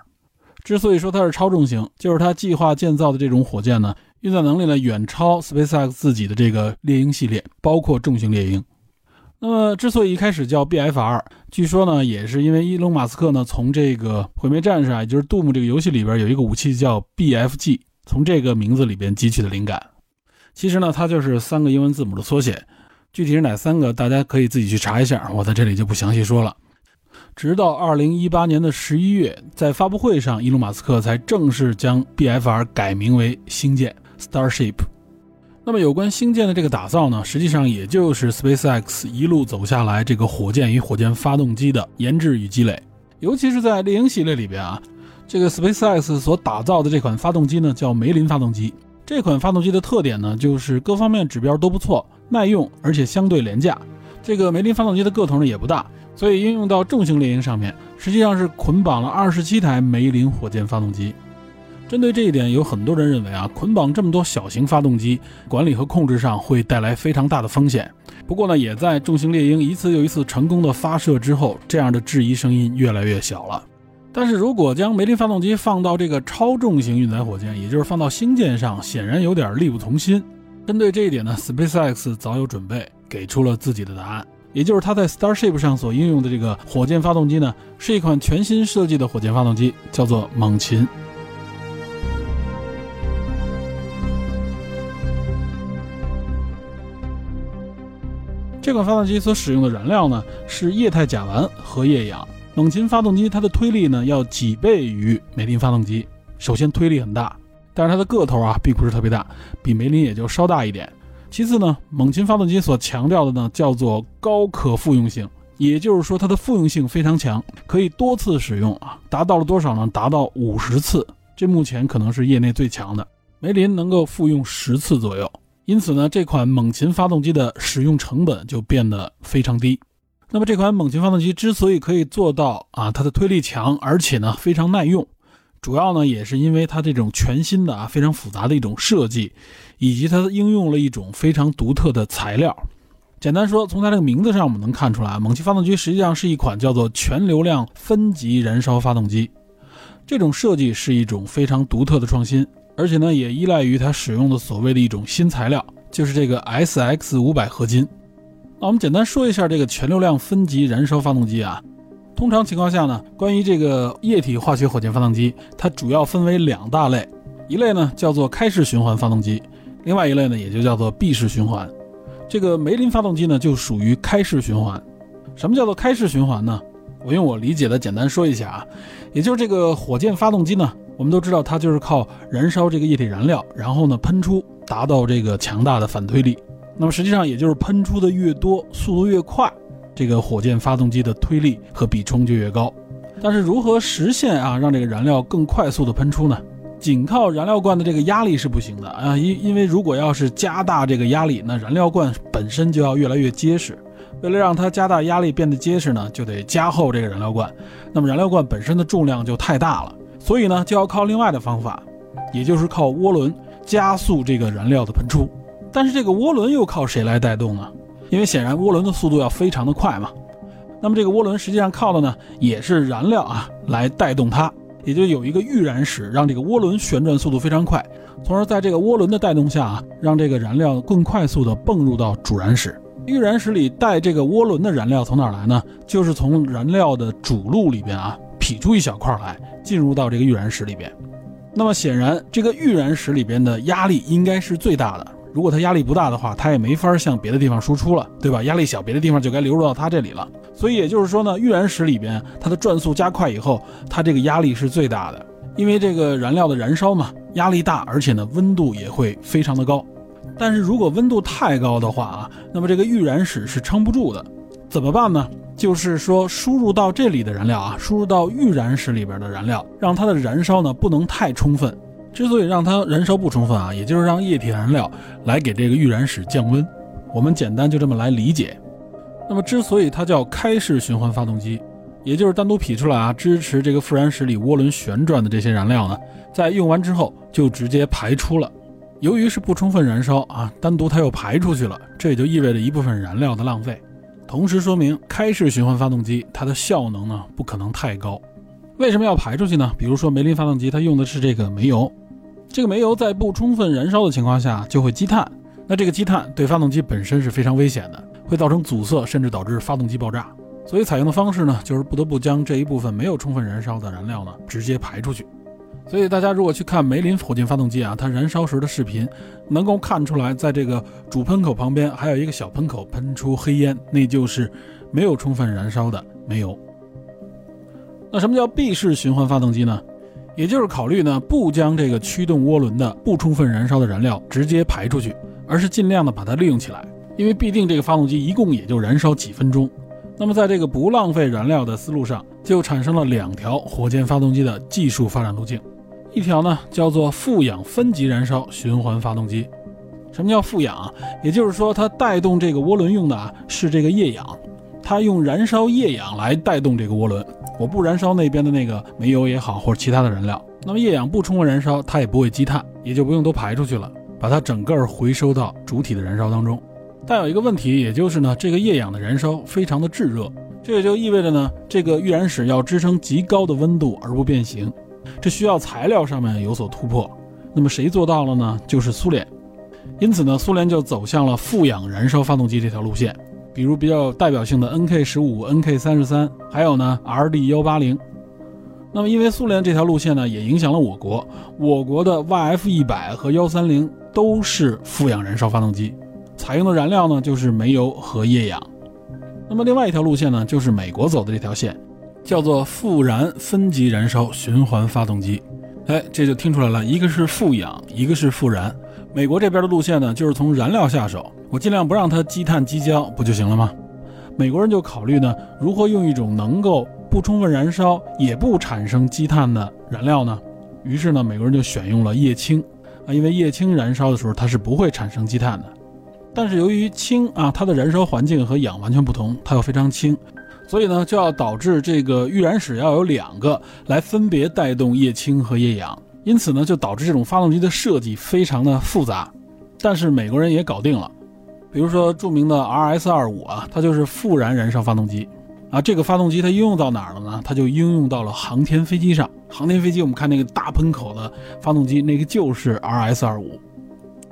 之所以说它是超重型，就是它计划建造的这种火箭呢，运载能力呢远超 SpaceX 自己的这个猎鹰系列，包括重型猎鹰。那么，之所以一开始叫 BFR，据说呢，也是因为伊隆马斯克呢从这个毁灭战士啊，也就是 Doom 这个游戏里边有一个武器叫 BFG，从这个名字里边汲取的灵感。其实呢，它就是三个英文字母的缩写，具体是哪三个，大家可以自己去查一下，我在这里就不详细说了。直到二零一八年的十一月，在发布会上，伊隆马斯克才正式将 BFR 改名为星舰 Starship。那么，有关星舰的这个打造呢，实际上也就是 SpaceX 一路走下来这个火箭与火箭发动机的研制与积累。尤其是在猎鹰系列里边啊，这个 SpaceX 所打造的这款发动机呢，叫梅林发动机。这款发动机的特点呢，就是各方面指标都不错，耐用，而且相对廉价。这个梅林发动机的个头呢也不大。所以应用到重型猎鹰上面，实际上是捆绑了二十七台梅林火箭发动机。针对这一点，有很多人认为啊，捆绑这么多小型发动机，管理和控制上会带来非常大的风险。不过呢，也在重型猎鹰一次又一次成功的发射之后，这样的质疑声音越来越小了。但是如果将梅林发动机放到这个超重型运载火箭，也就是放到星舰上，显然有点力不从心。针对这一点呢，SpaceX 早有准备，给出了自己的答案。也就是它在 Starship 上所应用的这个火箭发动机呢，是一款全新设计的火箭发动机，叫做猛禽。这款发动机所使用的燃料呢是液态甲烷和液氧。猛禽发动机它的推力呢要几倍于梅林发动机。首先推力很大，但是它的个头啊并不是特别大，比梅林也就稍大一点。其次呢，猛禽发动机所强调的呢叫做高可复用性，也就是说它的复用性非常强，可以多次使用啊，达到了多少呢？达到五十次，这目前可能是业内最强的。梅林能够复用十次左右，因此呢，这款猛禽发动机的使用成本就变得非常低。那么这款猛禽发动机之所以可以做到啊，它的推力强，而且呢非常耐用。主要呢，也是因为它这种全新的啊非常复杂的一种设计，以及它应用了一种非常独特的材料。简单说，从它这个名字上我们能看出来，猛禽发动机实际上是一款叫做全流量分级燃烧发动机。这种设计是一种非常独特的创新，而且呢，也依赖于它使用的所谓的一种新材料，就是这个 SX 五百合金。那我们简单说一下这个全流量分级燃烧发动机啊。通常情况下呢，关于这个液体化学火箭发动机，它主要分为两大类，一类呢叫做开式循环发动机，另外一类呢也就叫做闭式循环。这个梅林发动机呢就属于开式循环。什么叫做开式循环呢？我用我理解的简单说一下啊，也就是这个火箭发动机呢，我们都知道它就是靠燃烧这个液体燃料，然后呢喷出，达到这个强大的反推力。那么实际上也就是喷出的越多，速度越快，这个火箭发动机的推力和比冲就越高。但是如何实现啊，让这个燃料更快速的喷出呢？仅靠燃料罐的这个压力是不行的啊，因因为如果要是加大这个压力，那燃料罐本身就要越来越结实。为了让它加大压力变得结实呢，就得加厚这个燃料罐。那么燃料罐本身的重量就太大了，所以呢就要靠另外的方法，也就是靠涡轮加速这个燃料的喷出。但是这个涡轮又靠谁来带动呢？因为显然涡轮的速度要非常的快嘛。那么这个涡轮实际上靠的呢也是燃料啊来带动它，也就有一个预燃室，让这个涡轮旋转速度非常快，从而在这个涡轮的带动下啊，让这个燃料更快速的泵入到主燃室。预燃室里带这个涡轮的燃料从哪儿来呢？就是从燃料的主路里边啊劈出一小块来，进入到这个预燃室里边。那么显然，这个预燃室里边的压力应该是最大的。如果它压力不大的话，它也没法向别的地方输出了，对吧？压力小，别的地方就该流入到它这里了。所以也就是说呢，预燃室里边它的转速加快以后，它这个压力是最大的，因为这个燃料的燃烧嘛，压力大，而且呢温度也会非常的高。但是如果温度太高的话啊，那么这个预燃室是撑不住的，怎么办呢？就是说输入到这里的燃料啊，输入到预燃室里边的燃料，让它的燃烧呢不能太充分。之所以让它燃烧不充分啊，也就是让液体燃料来给这个预燃室降温。我们简单就这么来理解。那么之所以它叫开式循环发动机，也就是单独劈出来啊，支持这个副燃室里涡轮旋转的这些燃料呢，在用完之后就直接排出了。由于是不充分燃烧啊，单独它又排出去了，这也就意味着一部分燃料的浪费，同时说明开式循环发动机它的效能呢不可能太高。为什么要排出去呢？比如说梅林发动机，它用的是这个煤油，这个煤油在不充分燃烧的情况下就会积碳，那这个积碳对发动机本身是非常危险的，会造成阻塞，甚至导致发动机爆炸。所以采用的方式呢，就是不得不将这一部分没有充分燃烧的燃料呢直接排出去。所以大家如果去看梅林火箭发动机啊，它燃烧时的视频，能够看出来，在这个主喷口旁边还有一个小喷口喷出黑烟，那就是没有充分燃烧的煤油。那什么叫闭式循环发动机呢？也就是考虑呢，不将这个驱动涡轮的不充分燃烧的燃料直接排出去，而是尽量的把它利用起来，因为必定这个发动机一共也就燃烧几分钟。那么在这个不浪费燃料的思路上，就产生了两条火箭发动机的技术发展路径。一条呢叫做负氧分级燃烧循环发动机。什么叫负氧？也就是说，它带动这个涡轮用的啊是这个液氧，它用燃烧液氧来带动这个涡轮。我不燃烧那边的那个煤油也好，或者其他的燃料，那么液氧不充分燃烧，它也不会积碳，也就不用都排出去了，把它整个回收到主体的燃烧当中。但有一个问题，也就是呢，这个液氧的燃烧非常的炙热，这也就意味着呢，这个预燃室要支撑极高的温度而不变形。这需要材料上面有所突破，那么谁做到了呢？就是苏联。因此呢，苏联就走向了负氧燃烧发动机这条路线，比如比较代表性的 NK 十五、NK 三十三，还有呢 RD 幺八零。那么因为苏联这条路线呢，也影响了我国，我国的 YF 一百和幺三零都是负氧燃烧发动机，采用的燃料呢就是煤油和液氧。那么另外一条路线呢，就是美国走的这条线。叫做富燃分级燃烧循环发动机，哎，这就听出来了，一个是富氧，一个是富燃。美国这边的路线呢，就是从燃料下手，我尽量不让它积碳积焦，不就行了吗？美国人就考虑呢，如何用一种能够不充分燃烧也不产生积碳的燃料呢？于是呢，美国人就选用了液氢啊，因为液氢燃烧的时候它是不会产生积碳的。但是由于氢啊，它的燃烧环境和氧完全不同，它又非常轻。所以呢，就要导致这个预燃室要有两个来分别带动液氢和液氧，因此呢，就导致这种发动机的设计非常的复杂。但是美国人也搞定了，比如说著名的 RS 二五啊，它就是复燃燃烧发动机啊。这个发动机它应用到哪儿了呢？它就应用到了航天飞机上。航天飞机我们看那个大喷口的发动机，那个就是 RS 二五。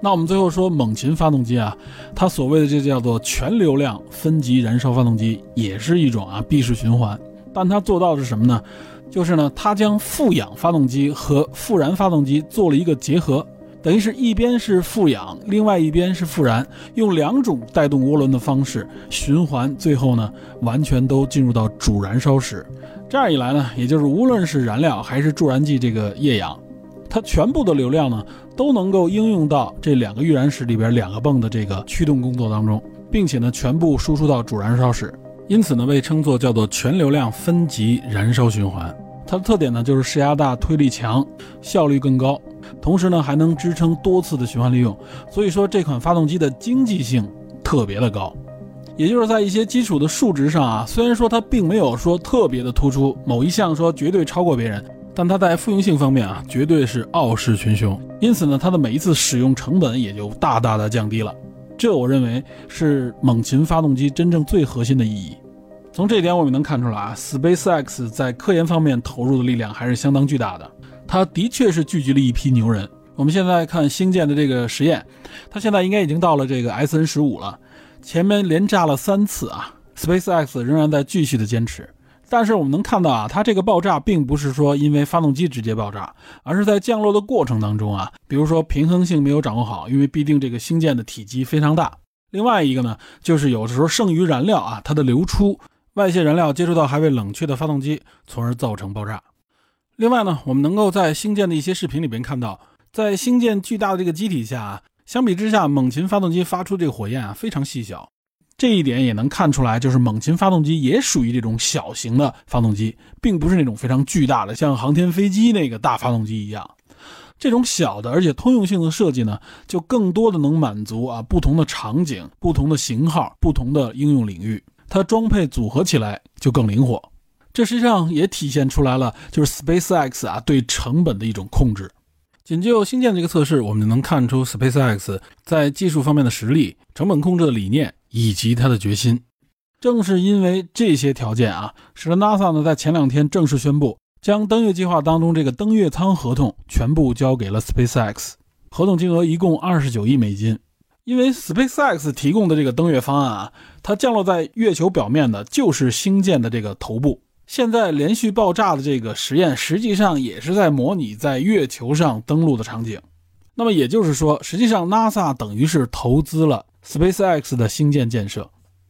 那我们最后说猛禽发动机啊，它所谓的这叫做全流量分级燃烧发动机，也是一种啊闭式循环，但它做到的是什么呢？就是呢，它将负氧发动机和富燃发动机做了一个结合，等于是一边是负氧，另外一边是富燃，用两种带动涡轮的方式循环，最后呢完全都进入到主燃烧室。这样一来呢，也就是无论是燃料还是助燃剂这个液氧。它全部的流量呢都能够应用到这两个预燃室里边两个泵的这个驱动工作当中，并且呢全部输出到主燃烧室，因此呢被称作叫做全流量分级燃烧循环。它的特点呢就是势压大、推力强、效率更高，同时呢还能支撑多次的循环利用，所以说这款发动机的经济性特别的高。也就是在一些基础的数值上啊，虽然说它并没有说特别的突出某一项说绝对超过别人，但它在复用性方面啊，绝对是傲视群雄。因此呢，它的每一次使用成本也就大大的降低了。这我认为是猛禽发动机真正最核心的意义。从这一点我们能看出来啊，SpaceX 在科研方面投入的力量还是相当巨大的。它的确是聚集了一批牛人。我们现在看星舰的这个实验，它现在应该已经到了这个 SN 十五了。前面连炸了三次啊，SpaceX 仍然在继续的坚持，但是我们能看到啊，它这个爆炸并不是说因为发动机直接爆炸，而是在降落的过程当中啊，比如说平衡性没有掌握好，因为毕竟这个星舰的体积非常大。另外一个呢，就是有的时候剩余燃料啊，它的流出，外泄燃料接触到还未冷却的发动机，从而造成爆炸。另外呢，我们能够在星舰的一些视频里边看到，在星舰巨大的这个机体下啊。相比之下，猛禽发动机发出这个火焰啊非常细小，这一点也能看出来，就是猛禽发动机也属于这种小型的发动机，并不是那种非常巨大的，像航天飞机那个大发动机一样。这种小的而且通用性的设计呢，就更多的能满足啊不同的场景、不同的型号、不同的应用领域，它装配组合起来就更灵活。这实际上也体现出来了，就是 SpaceX 啊对成本的一种控制。仅就新建这个测试，我们就能看出 SpaceX 在技术方面的实力、成本控制的理念以及他的决心。正是因为这些条件啊，使得 NASA 呢在前两天正式宣布，将登月计划当中这个登月舱合同全部交给了 SpaceX，合同金额一共二十九亿美金。因为 SpaceX 提供的这个登月方案啊，它降落在月球表面的就是星舰的这个头部。现在连续爆炸的这个实验，实际上也是在模拟在月球上登陆的场景。那么也就是说，实际上 NASA 等于是投资了 SpaceX 的星舰建设。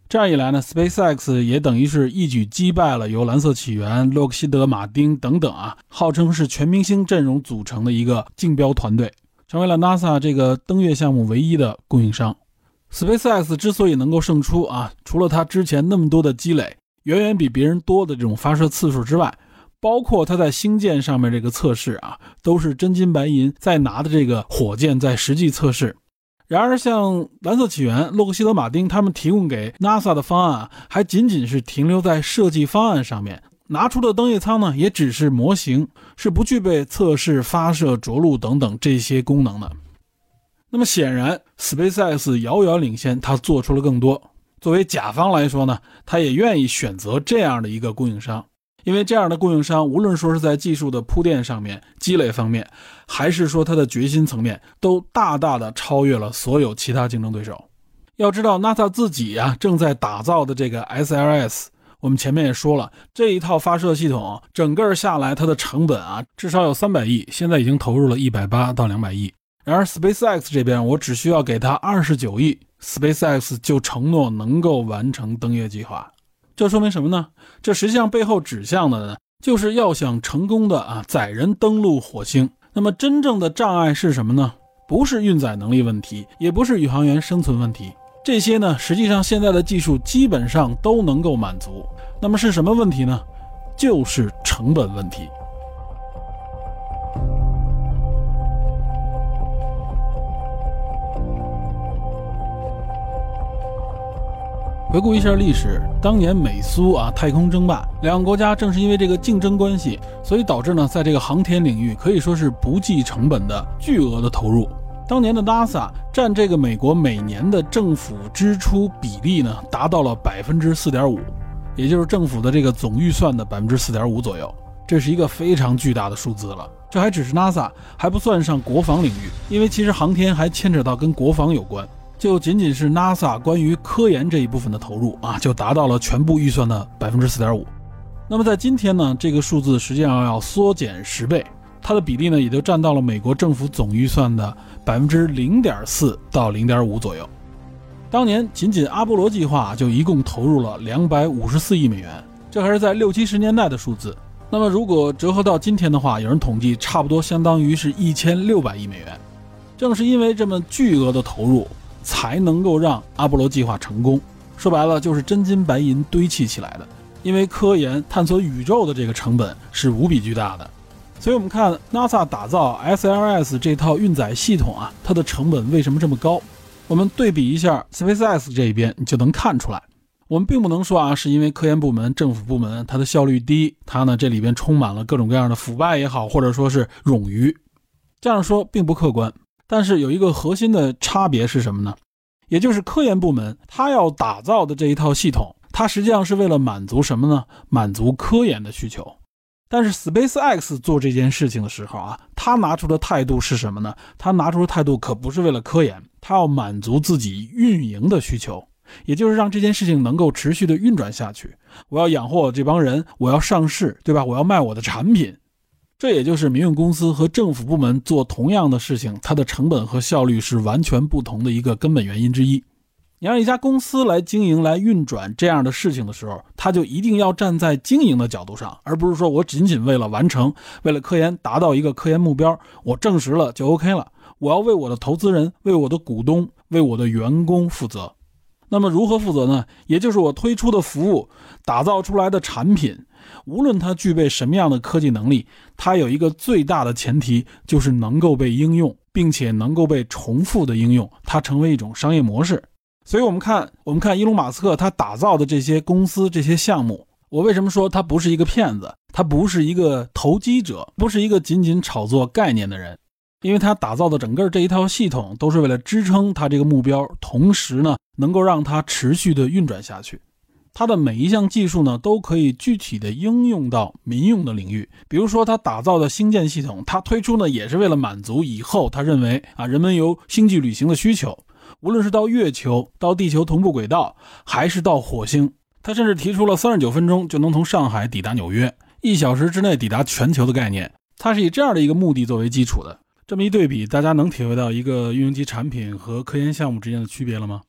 这样一来呢，SpaceX 也等于是一举击败了由蓝色起源、洛克希德马丁等等啊，号称是全明星阵容组成的一个竞标团队，成为了 NASA 这个登月项目唯一的供应商。SpaceX 之所以能够胜出啊，除了它之前那么多的积累。远远比别人多的这种发射次数之外，包括它在星舰上面这个测试啊，都是真金白银在拿的这个火箭在实际测试。然而，像蓝色起源、洛克希德马丁他们提供给 NASA 的方案，还仅仅是停留在设计方案上面，拿出的登月舱呢，也只是模型，是不具备测试、发射、着陆等等这些功能的。那么显然，SpaceX 遥遥领先，它做出了更多。作为甲方来说呢，他也愿意选择这样的一个供应商，因为这样的供应商，无论说是在技术的铺垫上面、积累方面，还是说他的决心层面，都大大的超越了所有其他竞争对手。要知道，NASA 自己呀正在打造的这个 SLS，我们前面也说了，这一套发射系统整个下来，它的成本啊至少有三百亿，现在已经投入了一百八到两百亿。然而，SpaceX 这边我只需要给他二十九亿。SpaceX 就承诺能够完成登月计划，这说明什么呢？这实际上背后指向的呢，就是要想成功的啊载人登陆火星。那么真正的障碍是什么呢？不是运载能力问题，也不是宇航员生存问题，这些呢实际上现在的技术基本上都能够满足。那么是什么问题呢？就是成本问题。回顾一下历史，当年美苏啊太空争霸，两个国家正是因为这个竞争关系，所以导致呢，在这个航天领域可以说是不计成本的巨额的投入。当年的 NASA 占这个美国每年的政府支出比例呢，达到了百分之四点五，也就是政府的这个总预算的百分之四点五左右，这是一个非常巨大的数字了。这还只是 NASA，还不算上国防领域，因为其实航天还牵扯到跟国防有关。就仅仅是 NASA 关于科研这一部分的投入啊，就达到了全部预算的百分之四点五。那么在今天呢，这个数字实际上要缩减十倍，它的比例呢也就占到了美国政府总预算的百分之零点四到零点五左右。当年仅仅阿波罗计划就一共投入了两百五十四亿美元，这还是在六七十年代的数字。那么如果折合到今天的话，有人统计，差不多相当于是一千六百亿美元。正是因为这么巨额的投入，才能够让阿波罗计划成功。说白了，就是真金白银堆砌起来的。因为科研探索宇宙的这个成本是无比巨大的，所以我们看 NASA 打造 SLS 这套运载系统啊，它的成本为什么这么高？我们对比一下 SpaceX 这一边，你就能看出来。我们并不能说啊，是因为科研部门、政府部门它的效率低，它呢这里边充满了各种各样的腐败也好，或者说是冗余，这样说并不客观。但是有一个核心的差别是什么呢？也就是科研部门它要打造的这一套系统。它实际上是为了满足什么呢？满足科研的需求。但是 SpaceX 做这件事情的时候啊，他拿出的态度是什么呢？他拿出的态度可不是为了科研，他要满足自己运营的需求，也就是让这件事情能够持续的运转下去。我要养活我这帮人，我要上市，对吧？我要卖我的产品。这也就是民用公司和政府部门做同样的事情，它的成本和效率是完全不同的一个根本原因之一。你让一家公司来经营、来运转这样的事情的时候，他就一定要站在经营的角度上，而不是说我仅仅为了完成、为了科研达到一个科研目标，我证实了就 OK 了。我要为我的投资人、为我的股东、为我的员工负责。那么如何负责呢？也就是我推出的服务、打造出来的产品，无论它具备什么样的科技能力，它有一个最大的前提，就是能够被应用，并且能够被重复的应用，它成为一种商业模式。所以，我们看，我们看伊隆马斯克他打造的这些公司、这些项目，我为什么说他不是一个骗子？他不是一个投机者，不是一个仅仅炒作概念的人，因为他打造的整个这一套系统，都是为了支撑他这个目标，同时呢，能够让它持续的运转下去。他的每一项技术呢，都可以具体的应用到民用的领域。比如说，他打造的星舰系统，他推出呢，也是为了满足以后他认为啊，人们有星际旅行的需求。无论是到月球、到地球同步轨道，还是到火星，他甚至提出了三十九分钟就能从上海抵达纽约，一小时之内抵达全球的概念。它是以这样的一个目的作为基础的。这么一对比，大家能体会到一个运营级产品和科研项目之间的区别了吗？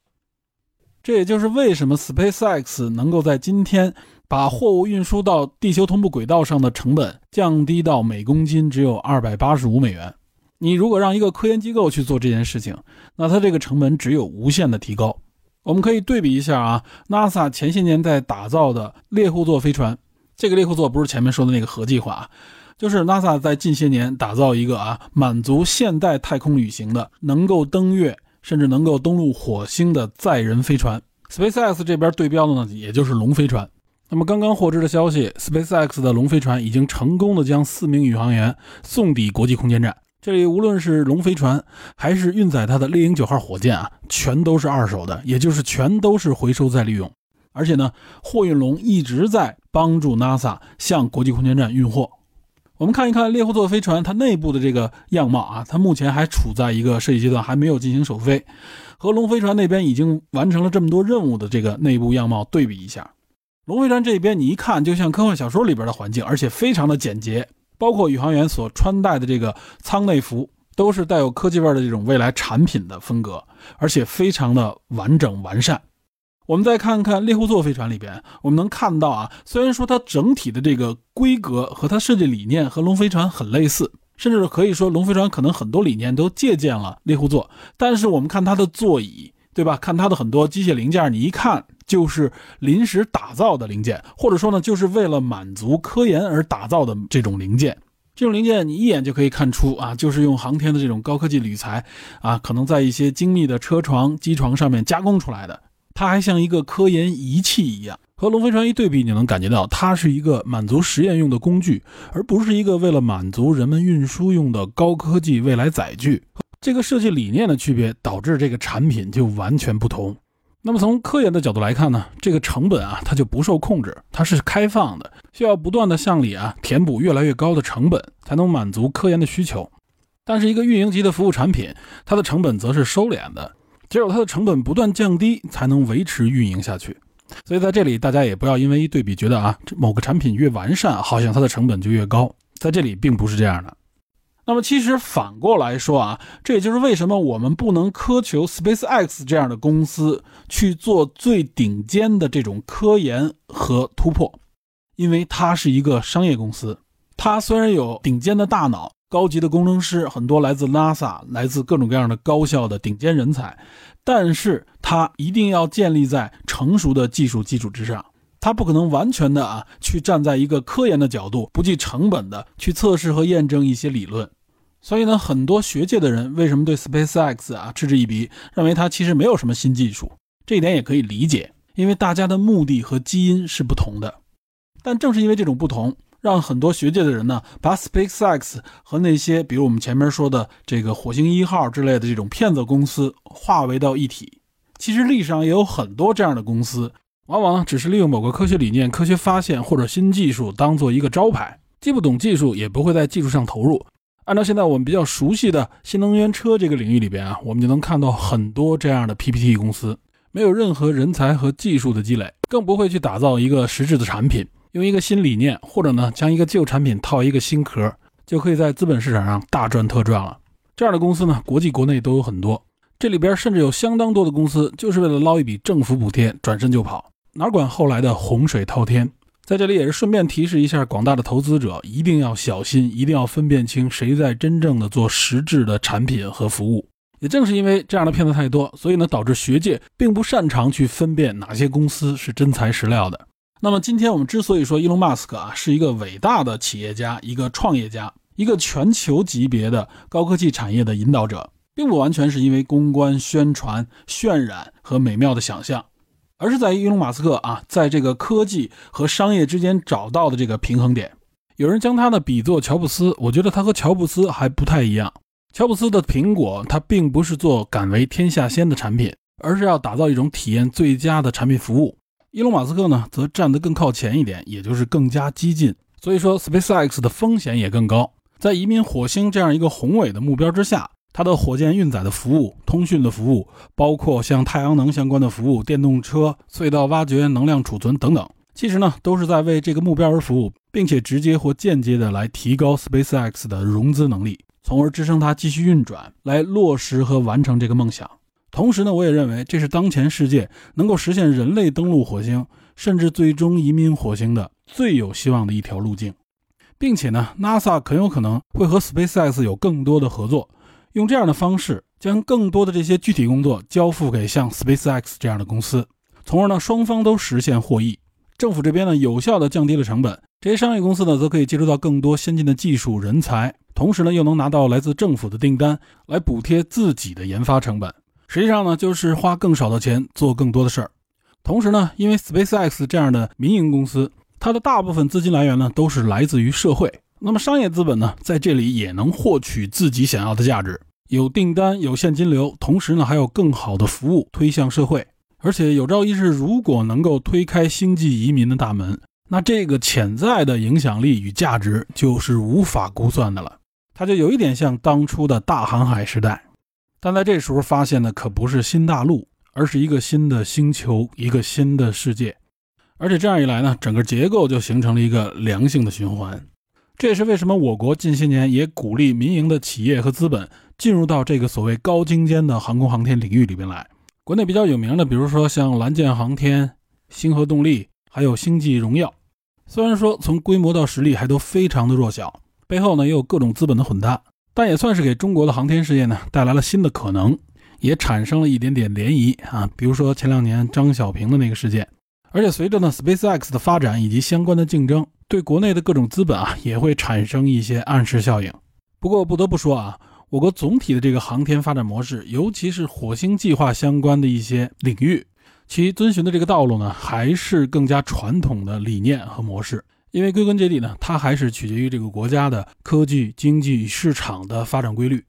这也就是为什么 SpaceX 能够在今天把货物运输到地球同步轨道上的成本降低到每公斤只有二百八十五美元。你如果让一个科研机构去做这件事情，那它这个成本只有无限的提高。我们可以对比一下啊，NASA 前些年在打造的猎户座飞船，这个猎户座不是前面说的那个核计划啊，就是 NASA 在近些年打造一个啊，满足现代太空旅行的，能够登月甚至能够登陆火星的载人飞船。SpaceX 这边对标的呢，也就是龙飞船。那么刚刚获知的消息，SpaceX 的龙飞船已经成功的将四名宇航员送抵国际空间站。这里无论是龙飞船还是运载它的猎鹰九号火箭啊，全都是二手的，也就是全都是回收再利用。而且呢，货运龙一直在帮助 NASA 向国际空间站运货。我们看一看猎户座飞船它内部的这个样貌啊，它目前还处在一个设计阶段，还没有进行首飞。和龙飞船那边已经完成了这么多任务的这个内部样貌对比一下，龙飞船这边你一看就像科幻小说里边的环境，而且非常的简洁。包括宇航员所穿戴的这个舱内服，都是带有科技味的这种未来产品的风格，而且非常的完整完善。我们再看看猎户座飞船里边，我们能看到啊，虽然说它整体的这个规格和它设计理念和龙飞船很类似，甚至可以说龙飞船可能很多理念都借鉴了猎户座，但是我们看它的座椅。对吧？看它的很多机械零件，你一看就是临时打造的零件，或者说呢，就是为了满足科研而打造的这种零件。这种零件你一眼就可以看出啊，就是用航天的这种高科技铝材啊，可能在一些精密的车床、机床上面加工出来的。它还像一个科研仪器一样，和龙飞船一对比，你能感觉到它是一个满足实验用的工具，而不是一个为了满足人们运输用的高科技未来载具。这个设计理念的区别导致这个产品就完全不同。那么从科研的角度来看呢，这个成本啊，它就不受控制，它是开放的，需要不断的向里啊填补越来越高的成本，才能满足科研的需求。但是一个运营级的服务产品，它的成本则是收敛的，只有它的成本不断降低，才能维持运营下去。所以在这里，大家也不要因为一对比觉得啊，某个产品越完善，好像它的成本就越高，在这里并不是这样的。那么其实反过来说啊，这也就是为什么我们不能苛求 SpaceX 这样的公司去做最顶尖的这种科研和突破，因为它是一个商业公司。它虽然有顶尖的大脑、高级的工程师，很多来自 NASA、来自各种各样的高校的顶尖人才，但是它一定要建立在成熟的技术基础之上。它不可能完全的啊，去站在一个科研的角度，不计成本的去测试和验证一些理论。所以呢，很多学界的人为什么对 SpaceX 啊嗤之以鼻，认为它其实没有什么新技术？这一点也可以理解，因为大家的目的和基因是不同的。但正是因为这种不同，让很多学界的人呢，把 SpaceX 和那些比如我们前面说的这个火星一号之类的这种骗子公司化为到一体。其实历史上也有很多这样的公司，往往只是利用某个科学理念、科学发现或者新技术当做一个招牌，既不懂技术，也不会在技术上投入。按照现在我们比较熟悉的新能源车这个领域里边啊，我们就能看到很多这样的 PPT 公司，没有任何人才和技术的积累，更不会去打造一个实质的产品，用一个新理念或者呢将一个旧产品套一个新壳，就可以在资本市场上大赚特赚了。这样的公司呢，国际国内都有很多，这里边甚至有相当多的公司就是为了捞一笔政府补贴转身就跑，哪管后来的洪水滔天。在这里也是顺便提示一下广大的投资者，一定要小心，一定要分辨清谁在真正的做实质的产品和服务。也正是因为这样的骗子太多，所以呢，导致学界并不擅长去分辨哪些公司是真材实料的。那么今天我们之所以说伊隆马斯克啊是一个伟大的企业家、一个创业家、一个全球级别的高科技产业的引导者，并不完全是因为公关、宣传、渲染和美妙的想象。而是在于伊隆马斯克啊，在这个科技和商业之间找到的这个平衡点。有人将他呢比作乔布斯，我觉得他和乔布斯还不太一样。乔布斯的苹果，他并不是做敢为天下先的产品，而是要打造一种体验最佳的产品服务。伊隆马斯克呢，则站得更靠前一点，也就是更加激进。所以说，SpaceX 的风险也更高。在移民火星这样一个宏伟的目标之下。它的火箭运载的服务、通讯的服务，包括像太阳能相关的服务、电动车、隧道挖掘、能量储存等等，其实呢都是在为这个目标而服务，并且直接或间接的来提高 SpaceX 的融资能力，从而支撑它继续运转，来落实和完成这个梦想。同时呢，我也认为这是当前世界能够实现人类登陆火星，甚至最终移民火星的最有希望的一条路径，并且呢，NASA 很有可能会和 SpaceX 有更多的合作。用这样的方式，将更多的这些具体工作交付给像 SpaceX 这样的公司，从而呢双方都实现获益。政府这边呢有效的降低了成本，这些商业公司呢则可以接触到更多先进的技术人才，同时呢又能拿到来自政府的订单来补贴自己的研发成本。实际上呢就是花更少的钱做更多的事儿。同时呢，因为 SpaceX 这样的民营公司，它的大部分资金来源呢都是来自于社会。那么商业资本呢，在这里也能获取自己想要的价值，有订单，有现金流，同时呢还有更好的服务推向社会。而且有朝一日，如果能够推开星际移民的大门，那这个潜在的影响力与价值就是无法估算的了。它就有一点像当初的大航海时代，但在这时候发现的可不是新大陆，而是一个新的星球，一个新的世界。而且这样一来呢，整个结构就形成了一个良性的循环。这也是为什么我国近些年也鼓励民营的企业和资本进入到这个所谓高精尖的航空航天领域里边来。国内比较有名的，比如说像蓝箭航天、星河动力，还有星际荣耀。虽然说从规模到实力还都非常的弱小，背后呢也有各种资本的混搭，但也算是给中国的航天事业呢带来了新的可能，也产生了一点点涟漪啊。比如说前两年张小平的那个事件。而且随着呢 SpaceX 的发展以及相关的竞争。对国内的各种资本啊，也会产生一些暗示效应。不过不得不说啊，我国总体的这个航天发展模式，尤其是火星计划相关的一些领域，其遵循的这个道路呢，还是更加传统的理念和模式。因为归根结底呢，它还是取决于这个国家的科技、经济市场的发展规律。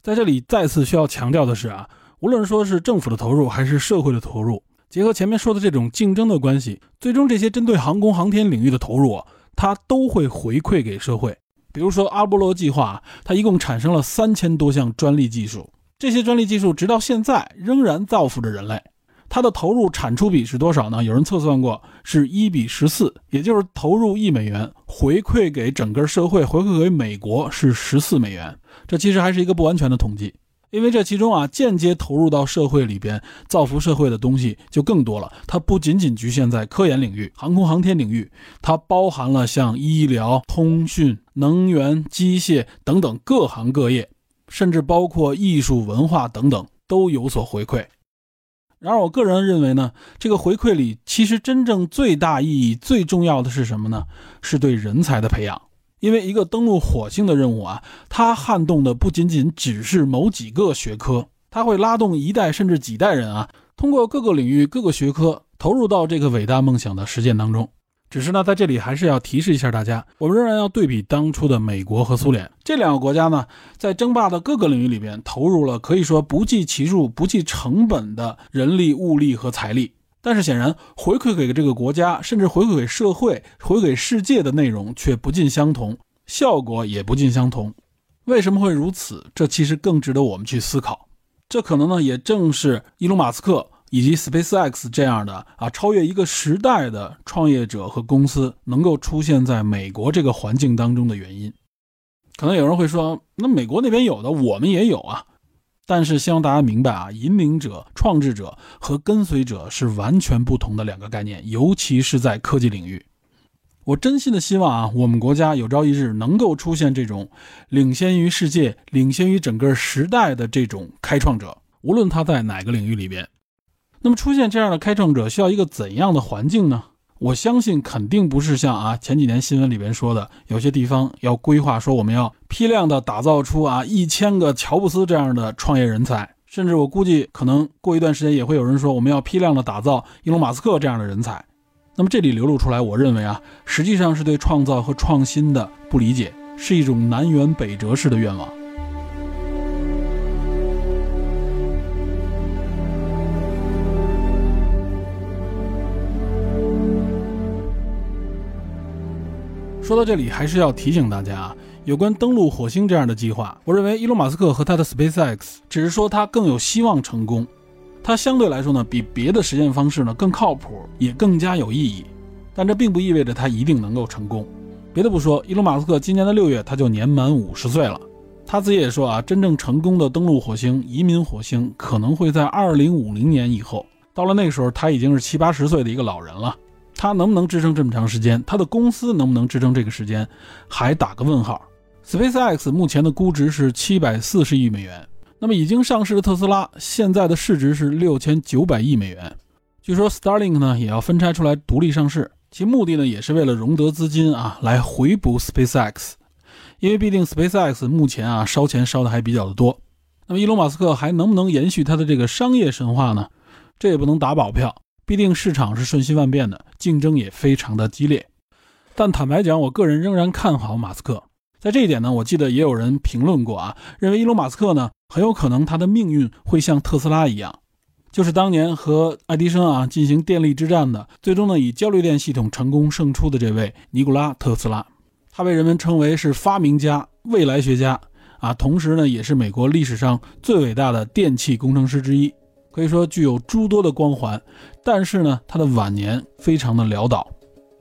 在这里再次需要强调的是啊，无论说是政府的投入还是社会的投入。结合前面说的这种竞争的关系，最终这些针对航空航天领域的投入，它都会回馈给社会。比如说阿波罗计划，它一共产生了三千多项专利技术，这些专利技术直到现在仍然造福着人类。它的投入产出比是多少呢？有人测算过，是一比十四，也就是投入一美元，回馈给整个社会，回馈给美国是十四美元。这其实还是一个不完全的统计。因为这其中啊，间接投入到社会里边造福社会的东西就更多了。它不仅仅局限在科研领域、航空航天领域，它包含了像医疗、通讯、能源、机械等等各行各业，甚至包括艺术、文化等等都有所回馈。然而，我个人认为呢，这个回馈里其实真正最大意义、最重要的是什么呢？是对人才的培养。因为一个登陆火星的任务啊，它撼动的不仅仅只是某几个学科，它会拉动一代甚至几代人啊，通过各个领域、各个学科投入到这个伟大梦想的实践当中。只是呢，在这里还是要提示一下大家，我们仍然要对比当初的美国和苏联这两个国家呢，在争霸的各个领域里边投入了可以说不计其数、不计成本的人力、物力和财力。但是显然，回馈给这个国家，甚至回馈给社会、回给世界的内容却不尽相同，效果也不尽相同。为什么会如此？这其实更值得我们去思考。这可能呢，也正是伊隆·马斯克以及 SpaceX 这样的啊，超越一个时代的创业者和公司能够出现在美国这个环境当中的原因。可能有人会说，那美国那边有的，我们也有啊。但是希望大家明白啊，引领者、创制者和跟随者是完全不同的两个概念，尤其是在科技领域。我真心的希望啊，我们国家有朝一日能够出现这种领先于世界、领先于整个时代的这种开创者，无论他在哪个领域里边。那么出现这样的开创者，需要一个怎样的环境呢？我相信肯定不是像啊前几年新闻里边说的，有些地方要规划说我们要批量的打造出啊一千个乔布斯这样的创业人才，甚至我估计可能过一段时间也会有人说我们要批量的打造伊隆马斯克这样的人才。那么这里流露出来，我认为啊实际上是对创造和创新的不理解，是一种南辕北辙式的愿望。说到这里，还是要提醒大家啊，有关登陆火星这样的计划，我认为伊隆马斯克和他的 SpaceX 只是说他更有希望成功，他相对来说呢，比别的实验方式呢更靠谱，也更加有意义。但这并不意味着他一定能够成功。别的不说，伊隆马斯克今年的六月他就年满五十岁了，他自己也说啊，真正成功的登陆火星、移民火星可能会在二零五零年以后。到了那个时候，他已经是七八十岁的一个老人了。他能不能支撑这么长时间？他的公司能不能支撑这个时间？还打个问号。SpaceX 目前的估值是七百四十亿美元，那么已经上市的特斯拉现在的市值是六千九百亿美元。据说 Starlink 呢也要分拆出来独立上市，其目的呢也是为了融得资金啊，来回补 SpaceX。因为毕竟 SpaceX 目前啊烧钱烧的还比较的多。那么伊隆马斯克还能不能延续他的这个商业神话呢？这也不能打保票。必定市场是瞬息万变的，竞争也非常的激烈。但坦白讲，我个人仍然看好马斯克。在这一点呢，我记得也有人评论过啊，认为伊隆马斯克呢很有可能他的命运会像特斯拉一样，就是当年和爱迪生啊进行电力之战的，最终呢以交流电系统成功胜出的这位尼古拉特斯拉。他被人们称为是发明家、未来学家啊，同时呢也是美国历史上最伟大的电气工程师之一。可以说具有诸多的光环，但是呢，他的晚年非常的潦倒，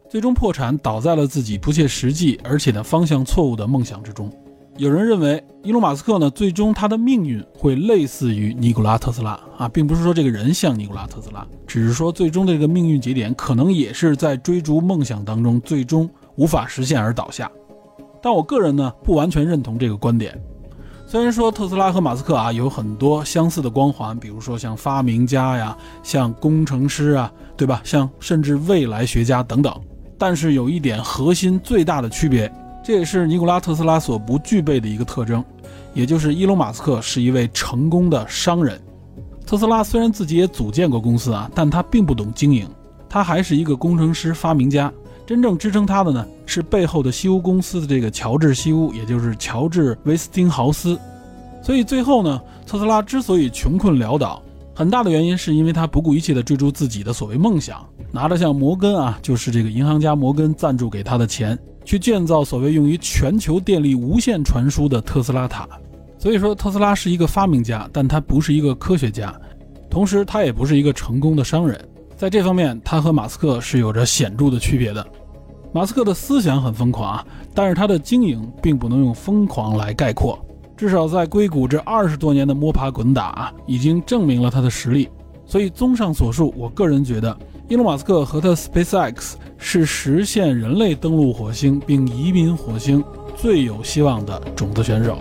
最终破产，倒在了自己不切实际而且呢方向错误的梦想之中。有人认为，伊隆马斯克呢，最终他的命运会类似于尼古拉特斯拉啊，并不是说这个人像尼古拉特斯拉，只是说最终的这个命运节点可能也是在追逐梦想当中最终无法实现而倒下。但我个人呢，不完全认同这个观点。虽然说特斯拉和马斯克啊有很多相似的光环，比如说像发明家呀，像工程师啊，对吧？像甚至未来学家等等，但是有一点核心最大的区别，这也是尼古拉特斯拉所不具备的一个特征，也就是伊隆马斯克是一位成功的商人。特斯拉虽然自己也组建过公司啊，但他并不懂经营，他还是一个工程师、发明家。真正支撑他的呢，是背后的西屋公司的这个乔治西屋，也就是乔治威斯汀豪斯。所以最后呢，特斯拉之所以穷困潦倒，很大的原因是因为他不顾一切地追逐自己的所谓梦想，拿着像摩根啊，就是这个银行家摩根赞助给他的钱，去建造所谓用于全球电力无线传输的特斯拉塔。所以说，特斯拉是一个发明家，但他不是一个科学家，同时他也不是一个成功的商人。在这方面，他和马斯克是有着显著的区别的。马斯克的思想很疯狂啊，但是他的经营并不能用疯狂来概括。至少在硅谷这二十多年的摸爬滚打啊，已经证明了他的实力。所以，综上所述，我个人觉得，伊隆·马斯克和他 SpaceX 是实现人类登陆火星并移民火星最有希望的种子选手。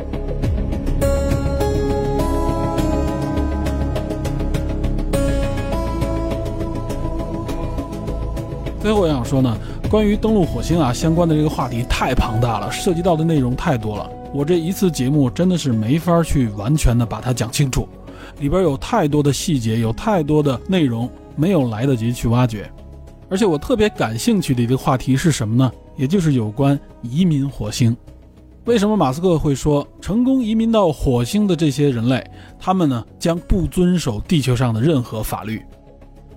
最后我想说呢，关于登陆火星啊相关的这个话题太庞大了，涉及到的内容太多了，我这一次节目真的是没法去完全的把它讲清楚，里边有太多的细节，有太多的内容没有来得及去挖掘。而且我特别感兴趣的一个话题是什么呢？也就是有关移民火星。为什么马斯克会说成功移民到火星的这些人类，他们呢将不遵守地球上的任何法律？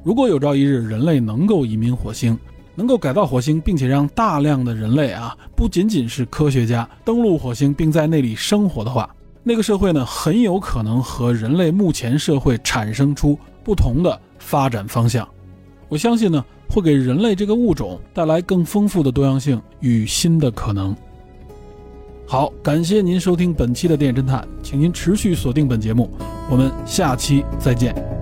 如果有朝一日人类能够移民火星，能够改造火星，并且让大量的人类啊，不仅仅是科学家登陆火星，并在那里生活的话，那个社会呢，很有可能和人类目前社会产生出不同的发展方向。我相信呢，会给人类这个物种带来更丰富的多样性与新的可能。好，感谢您收听本期的电影侦探，请您持续锁定本节目，我们下期再见。